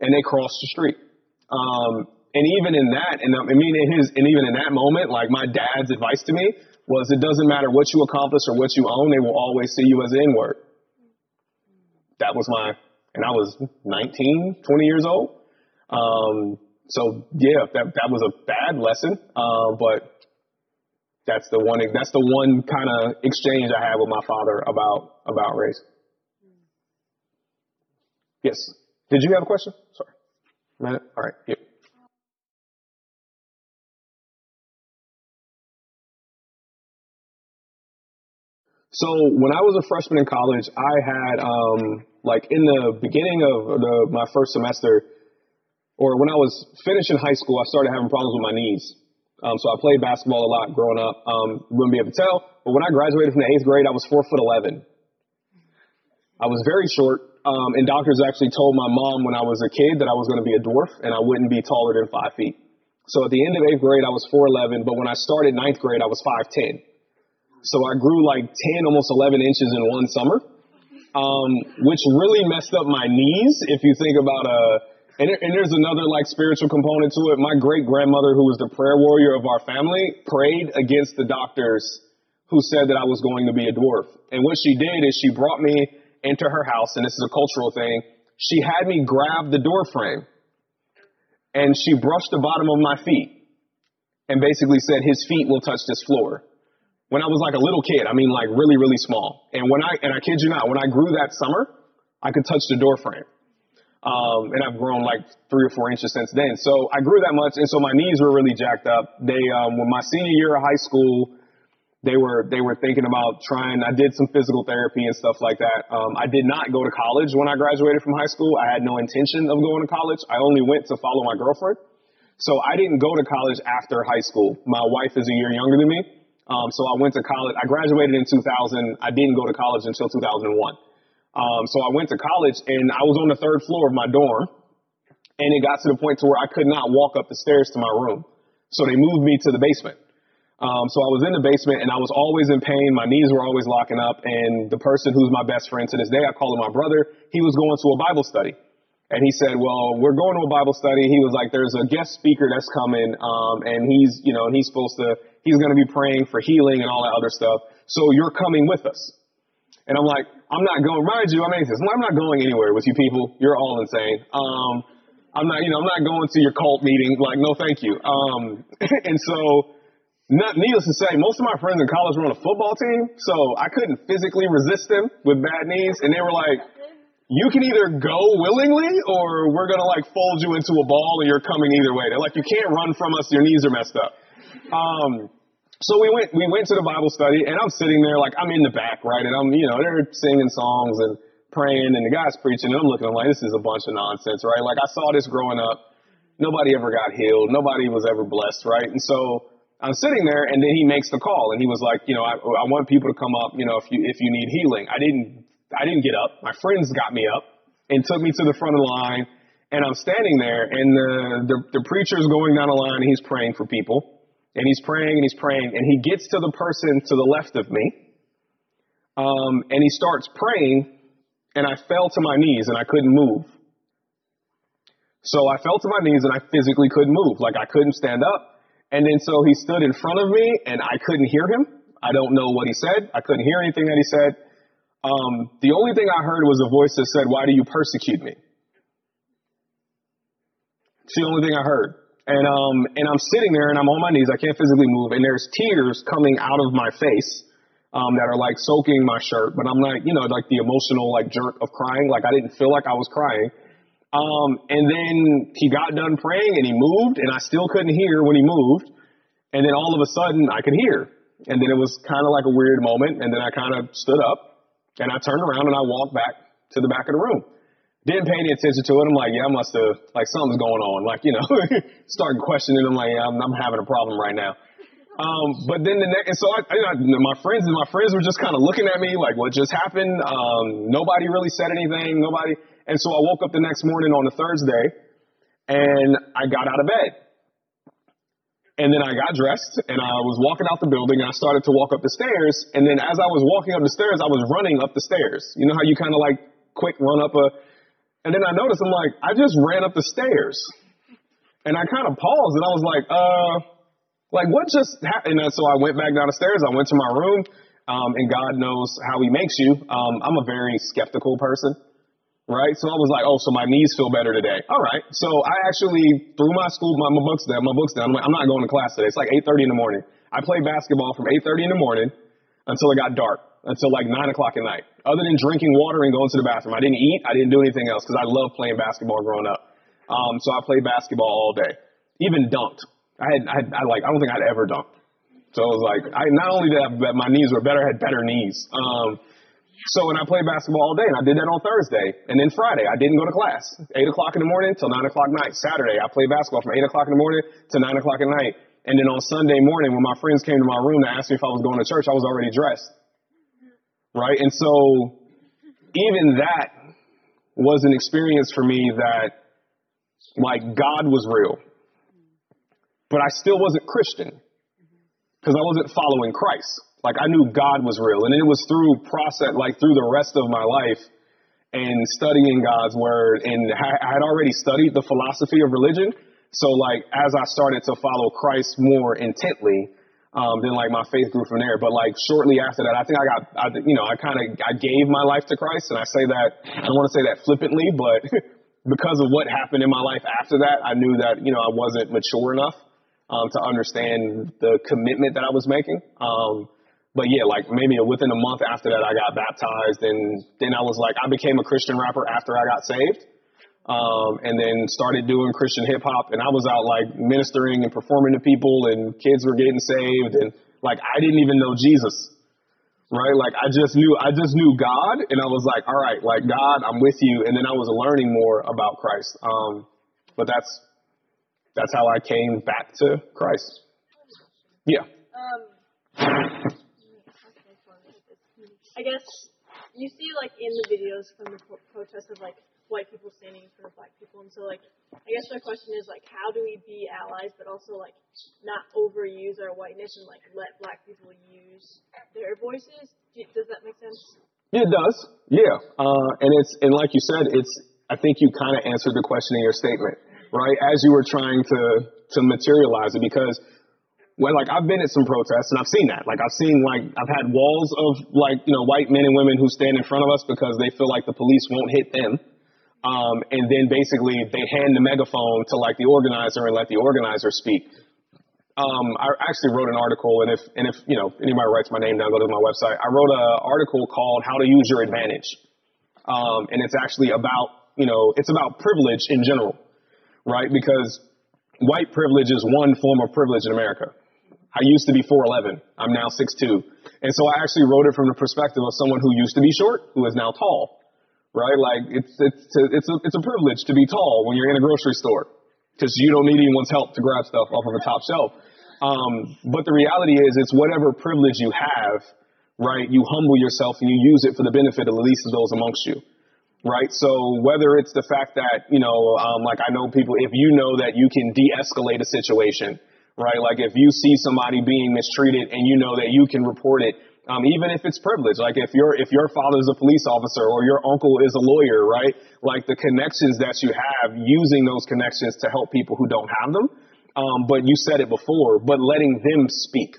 Speaker 2: and they crossed the street. Um, and even in that, and I mean, in his, and even in that moment, like my dad's advice to me was, it doesn't matter what you accomplish or what you own, they will always see you as an N-word. That was my, and I was 19, 20 years old. Um, so yeah, that that was a bad lesson, uh, but that's the one. That's the one kind of exchange I had with my father about about race. Yes. Did you have a question? Sorry. All right. Yeah. So when I was a freshman in college, I had um, like in the beginning of the, my first semester, or when I was finishing high school, I started having problems with my knees. Um, so I played basketball a lot growing up. Um, wouldn't be able to tell, but when I graduated from the eighth grade, I was four foot eleven. I was very short, um, and doctors actually told my mom when I was a kid that I was going to be a dwarf and I wouldn't be taller than five feet. So at the end of eighth grade, I was four eleven, but when I started ninth grade, I was five ten. So I grew like 10, almost 11 inches in one summer, um, which really messed up my knees. If you think about a, uh, and, and there's another like spiritual component to it. My great grandmother, who was the prayer warrior of our family, prayed against the doctors who said that I was going to be a dwarf. And what she did is she brought me into her house, and this is a cultural thing. She had me grab the door frame and she brushed the bottom of my feet and basically said, his feet will touch this floor when I was like a little kid. I mean, like really, really small. And when I, and I kid you not, when I grew that summer, I could touch the door frame. Um, and I've grown like three or four inches since then. So I grew that much. And so my knees were really jacked up. They, um, when my senior year of high school, they were, they were thinking about trying, I did some physical therapy and stuff like that. Um, I did not go to college when I graduated from high school. I had no intention of going to college. I only went to follow my girlfriend. So I didn't go to college after high school. My wife is a year younger than me. Um, so I went to college. I graduated in 2000. I didn't go to college until 2001. Um, so I went to college and I was on the third floor of my dorm and it got to the point to where I could not walk up the stairs to my room. So they moved me to the basement. Um, so I was in the basement and I was always in pain. My knees were always locking up. And the person who's my best friend to this day, I call him my brother, he was going to a Bible study. And he said, well, we're going to a Bible study. He was like, there's a guest speaker that's coming. Um, and he's, you know, and he's supposed to He's going to be praying for healing and all that other stuff. So you're coming with us. And I'm like, I'm not going, mind you, I'm atheist. I'm not going anywhere with you people. You're all insane. Um, I'm not, you know, I'm not going to your cult meeting. Like, no, thank you. Um, and so, not needless to say, most of my friends in college were on a football team, so I couldn't physically resist them with bad knees. And they were like, you can either go willingly or we're going to like fold you into a ball and you're coming either way. They're like, you can't run from us. Your knees are messed up. Um, so we went, we went to the Bible study and I'm sitting there like I'm in the back, right? And I'm, you know, they're singing songs and praying and the guy's preaching and I'm looking, I'm like, this is a bunch of nonsense, right? Like I saw this growing up. Nobody ever got healed. Nobody was ever blessed, right? And so I'm sitting there and then he makes the call and he was like, you know, I, I want people to come up, you know, if you, if you need healing. I didn't, I didn't get up. My friends got me up and took me to the front of the line and I'm standing there and the, the, the preacher's going down the line and he's praying for people and he's praying and he's praying, and he gets to the person to the left of me, um, and he starts praying, and I fell to my knees and I couldn't move. So I fell to my knees and I physically couldn't move, like I couldn't stand up. And then so he stood in front of me and I couldn't hear him. I don't know what he said. I couldn't hear anything that he said. Um, the only thing I heard was a voice that said, Why do you persecute me? It's the only thing I heard. And um and I'm sitting there and I'm on my knees. I can't physically move, and there's tears coming out of my face um, that are like soaking my shirt. But I'm like, you know, like the emotional like jerk of crying. Like I didn't feel like I was crying. Um, and then he got done praying and he moved, and I still couldn't hear when he moved. And then all of a sudden I could hear. And then it was kind of like a weird moment. And then I kind of stood up and I turned around and I walked back to the back of the room. Didn't pay any attention to it. I'm like, yeah, I must have, like, something's going on. Like, you know, started questioning. I'm like, yeah, I'm, I'm having a problem right now. Um, but then the next, and so I, know, my friends my friends were just kind of looking at me like, what just happened? Um, nobody really said anything. Nobody. And so I woke up the next morning on a Thursday and I got out of bed. And then I got dressed and I was walking out the building and I started to walk up the stairs. And then as I was walking up the stairs, I was running up the stairs. You know how you kind of like quick run up a, And then I noticed, I'm like, I just ran up the stairs. And I kind of paused and I was like, uh, like what just happened? And so I went back down the stairs. I went to my room. Um, and God knows how he makes you. Um, I'm a very skeptical person, right? So I was like, oh, so my knees feel better today. All right. So I actually threw my school, my, my books down, my books down. I'm like, I'm not going to class today. It's like 8.30 in the morning. I played basketball from 8.30 in the morning until it got dark, until like 9 o'clock at night. Other than drinking water and going to the bathroom, I didn't eat. I didn't do anything else because I loved playing basketball growing up. Um, so I played basketball all day, even dunked. I had, I, had, I like, I don't think I'd ever dunked. So it was like, I not only did I, my knees were better, I had better knees. Um, so when I played basketball all day, and I did that on Thursday, and then Friday I didn't go to class. Eight o'clock in the morning till nine o'clock night. Saturday I played basketball from eight o'clock in the morning to nine o'clock at night. And then on Sunday morning, when my friends came to my room to ask me if I was going to church, I was already dressed. Right? And so even that was an experience for me that like God was real. But I still wasn't Christian because I wasn't following Christ. Like I knew God was real. And it was through process, like through the rest of my life and studying God's word. And I had already studied the philosophy of religion. So like as I started to follow Christ more intently, um, then like my faith grew from there. But like shortly after that, I think I got, I, you know, I kind of, I gave my life to Christ. And I say that, I don't want to say that flippantly, but because of what happened in my life after that, I knew that, you know, I wasn't mature enough um, to understand the commitment that I was making. Um, but yeah, like maybe within a month after that, I got baptized, and then I was like, I became a Christian rapper after I got saved, um, and then started doing Christian hip hop, and I was out like ministering and performing to people, and kids were getting saved, and like I didn't even know Jesus, right? Like I just knew, I just knew God, and I was like, all right, like God, I'm with you, and then I was learning more about Christ. Um, but that's that's how I came back to Christ. Yeah.
Speaker 3: Um, I guess you see like in the videos from the pro- protests of like white people standing in front of black people, and so like I guess my question is like how do we be allies, but also like not overuse our whiteness and like let black people use their voices? Does that make sense?
Speaker 2: It does. Yeah. Uh, and it's and like you said, it's I think you kind of answered the question in your statement right? As you were trying to to materialize it, because well, like I've been at some protests and I've seen that. Like I've seen like I've had walls of like you know white men and women who stand in front of us because they feel like the police won't hit them. Um, and then basically they hand the megaphone to like the organizer and let the organizer speak. Um, I actually wrote an article, and if and if you know anybody writes my name down, go to my website. I wrote an article called "How to Use Your Advantage," um, and it's actually about you know it's about privilege in general right? Because white privilege is one form of privilege in America. I used to be 4'11. I'm now 6'2. And so I actually wrote it from the perspective of someone who used to be short, who is now tall, right? Like it's, it's, it's a, it's a privilege to be tall when you're in a grocery store because you don't need anyone's help to grab stuff off of a top shelf. Um, but the reality is it's whatever privilege you have, right? You humble yourself and you use it for the benefit of the least of those amongst you right? So whether it's the fact that, you know, um, like I know people, if you know that you can de-escalate a situation, right? Like if you see somebody being mistreated and you know that you can report it, um, even if it's privilege, like if your if your father's a police officer or your uncle is a lawyer, right? Like the connections that you have, using those connections to help people who don't have them. Um, but you said it before, but letting them speak,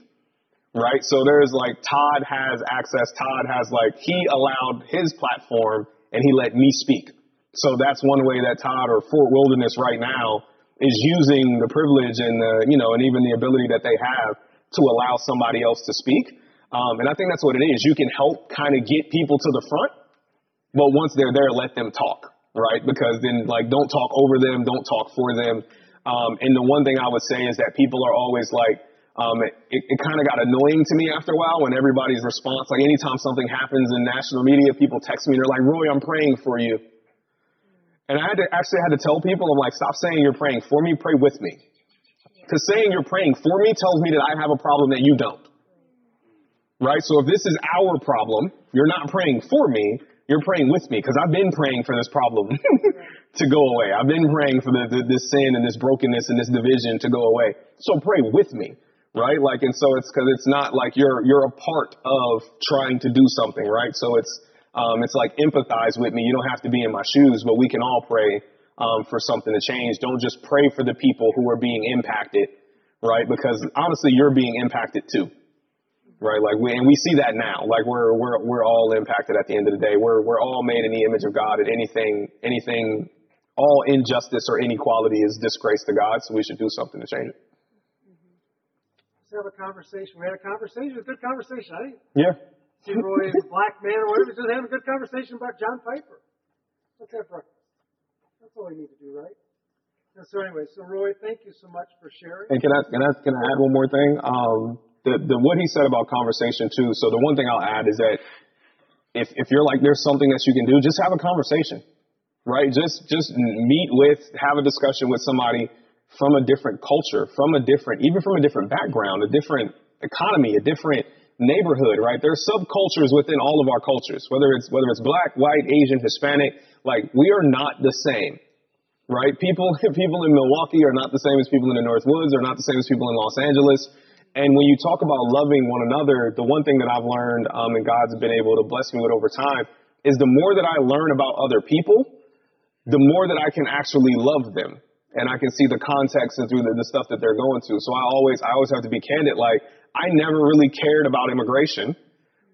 Speaker 2: right? So there's like Todd has access. Todd has like he allowed his platform and he let me speak. So that's one way that Todd or Fort Wilderness right now is using the privilege and the, you know, and even the ability that they have to allow somebody else to speak. Um, and I think that's what it is. You can help kind of get people to the front, but once they're there, let them talk, right? Because then, like, don't talk over them, don't talk for them. Um, and the one thing I would say is that people are always like, um, it, it, kind of got annoying to me after a while when everybody's response, like anytime something happens in national media, people text me and they're like, Roy, I'm praying for you. And I had to actually had to tell people, I'm like, stop saying you're praying for me, pray with me. Because saying you're praying for me tells me that I have a problem that you don't. Right? So if this is our problem, you're not praying for me, you're praying with me because I've been praying for this problem to go away. I've been praying for the, the, this sin and this brokenness and this division to go away. So pray with me right? Like, and so it's because it's not like you're you're a part of trying to do something, right? So it's Um, it's like empathize with me. You don't have to be in my shoes, but we can all pray um, for something to change. Don't just pray for the people who are being impacted, right? Because honestly, you're being impacted too, right? Like we and we see that now. Like we're we're we're all impacted at the end of the day. We're we're all made in the image of God, and anything anything all injustice or inequality is disgrace to God. So we should do something to change it.
Speaker 1: Let's have a conversation. We had a conversation, a good conversation. I
Speaker 2: Yeah.
Speaker 1: see Roy black man or whatever, just having a good conversation about John Piper. Let's have breakfast. That's all we need to do, right? And so anyway, so Roy, thank you so much for sharing.
Speaker 2: And can I can I can I add one more thing? Um, the the what he said about conversation too. So the one thing I'll add is that if if you're like there's something that you can do, just have a conversation, right? Just just meet with, have a discussion with somebody from a different culture, from a different, even from a different background, a different economy, a different neighborhood, right? There's subcultures within all of our cultures, whether it's whether it's black, white, Asian, Hispanic. Like we are not the same right? People people in Milwaukee are not the same as people in the North Woods, are not the same as people in Los Angeles. And when you talk about loving one another, the one thing that I've learned, um, and God's been able to bless me with over time, is the more that I learn about other people, the more that I can actually love them, and I can see the context and through the, the stuff that they're going through. So I always I always have to be candid. Like I never really cared about immigration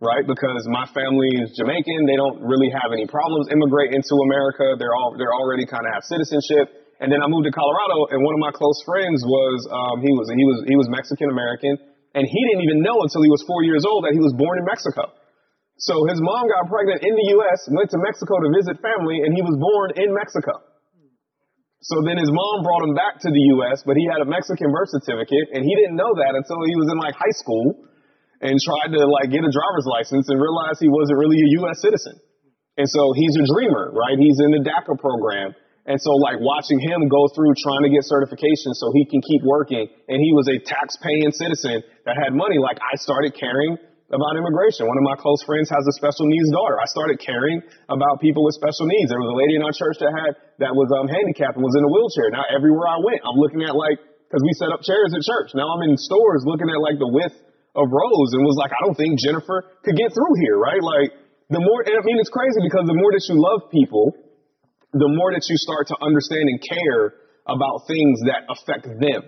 Speaker 2: right? Because my family is Jamaican. They don't really have any problems immigrating to America. They're all they're already kind of have citizenship. And then I moved to Colorado, and one of my close friends was um, he was he was he was Mexican American, and he didn't even know until he was four years old that he was born in Mexico. So his mom got pregnant in the U.S., went to Mexico to visit family, and he was born in Mexico. So then his mom brought him back to the U.S., but he had a Mexican birth certificate, and he didn't know that until he was in like high school and tried to like get a driver's license and realized he wasn't really a U.S. citizen. And so he's a dreamer, right? He's in the DACA program. And so like watching him go through trying to get certification so he can keep working and he was a tax paying citizen that had money, like I started caring about immigration. One of my close friends has a special needs daughter. I started caring about people with special needs. There was a lady in our church that had, that was um, handicapped and was in a wheelchair. Now everywhere I went, I'm looking at like, cause we set up chairs at church. Now I'm in stores looking at like the width of rows and was like, I don't think Jennifer could get through here, right? Like the more, and I mean, it's crazy because the more that you love people, the more that you start to understand and care about things that affect them.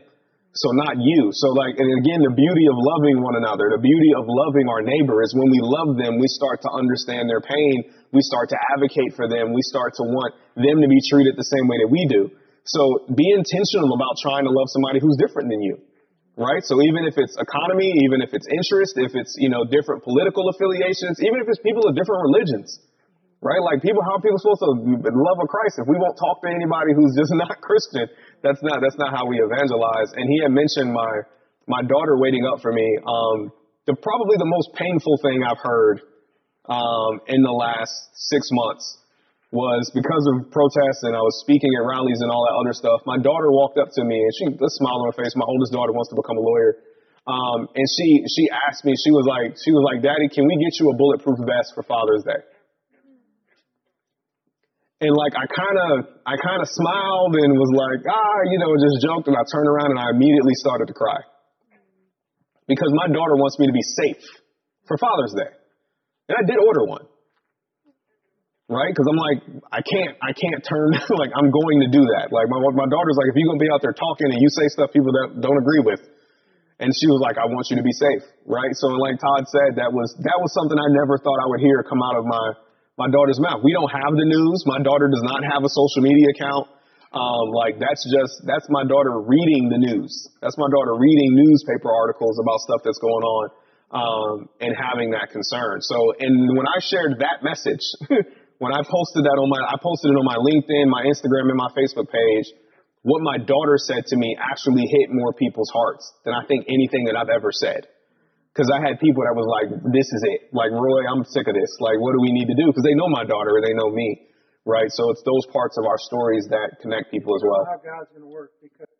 Speaker 2: So not you. So like, and again, the beauty of loving one another, the beauty of loving our neighbor is when we love them, we start to understand their pain. We start to advocate for them. We start to want them to be treated the same way that we do. So be intentional about trying to love somebody who's different than you. Right? So even if it's economy, even if it's interest, if it's, you know, different political affiliations, even if it's people of different religions, right? Like people, how are people supposed to love a Christ if we won't talk to anybody who's just not Christian? That's not that's not how we evangelize. And he had mentioned my my daughter waiting up for me. Um, the probably the most painful thing I've heard um, in the last six months was because of protests and I was speaking at rallies and all that other stuff. My daughter walked up to me and she a smile on her face. My oldest daughter wants to become a lawyer. Um, and she she asked me, she was like, she was like, Daddy, can we get you a bulletproof vest for Father's Day? And like I kind of I kind of smiled and was like ah you know just joked and I turned around and I immediately started to cry. Because my daughter wants me to be safe for Father's Day. And I did order one. Right? Because I'm like I can't I can't turn like I'm going to do that. Like my my daughter's like if you're gonna be out there talking and you say stuff people that don't agree with and she was like I want you to be safe. Right? So like Todd said that was that was something I never thought I would hear come out of my my daughter's mouth. We don't have the news. My daughter does not have a social media account. Um, like that's just that's my daughter reading the news. That's my daughter reading newspaper articles about stuff that's going on um, and having that concern. So, and when I shared that message, when I posted that on my, I posted it on my LinkedIn, my Instagram, and my Facebook page. What my daughter said to me actually hit more people's hearts than I think anything that I've ever said. Because I had people that was like, this is it. Like, Roy, I'm sick of this. Like, what do we need to do? Because they know my daughter and they know me, right? So it's those parts of our stories that connect people as well.
Speaker 1: How God's going to work because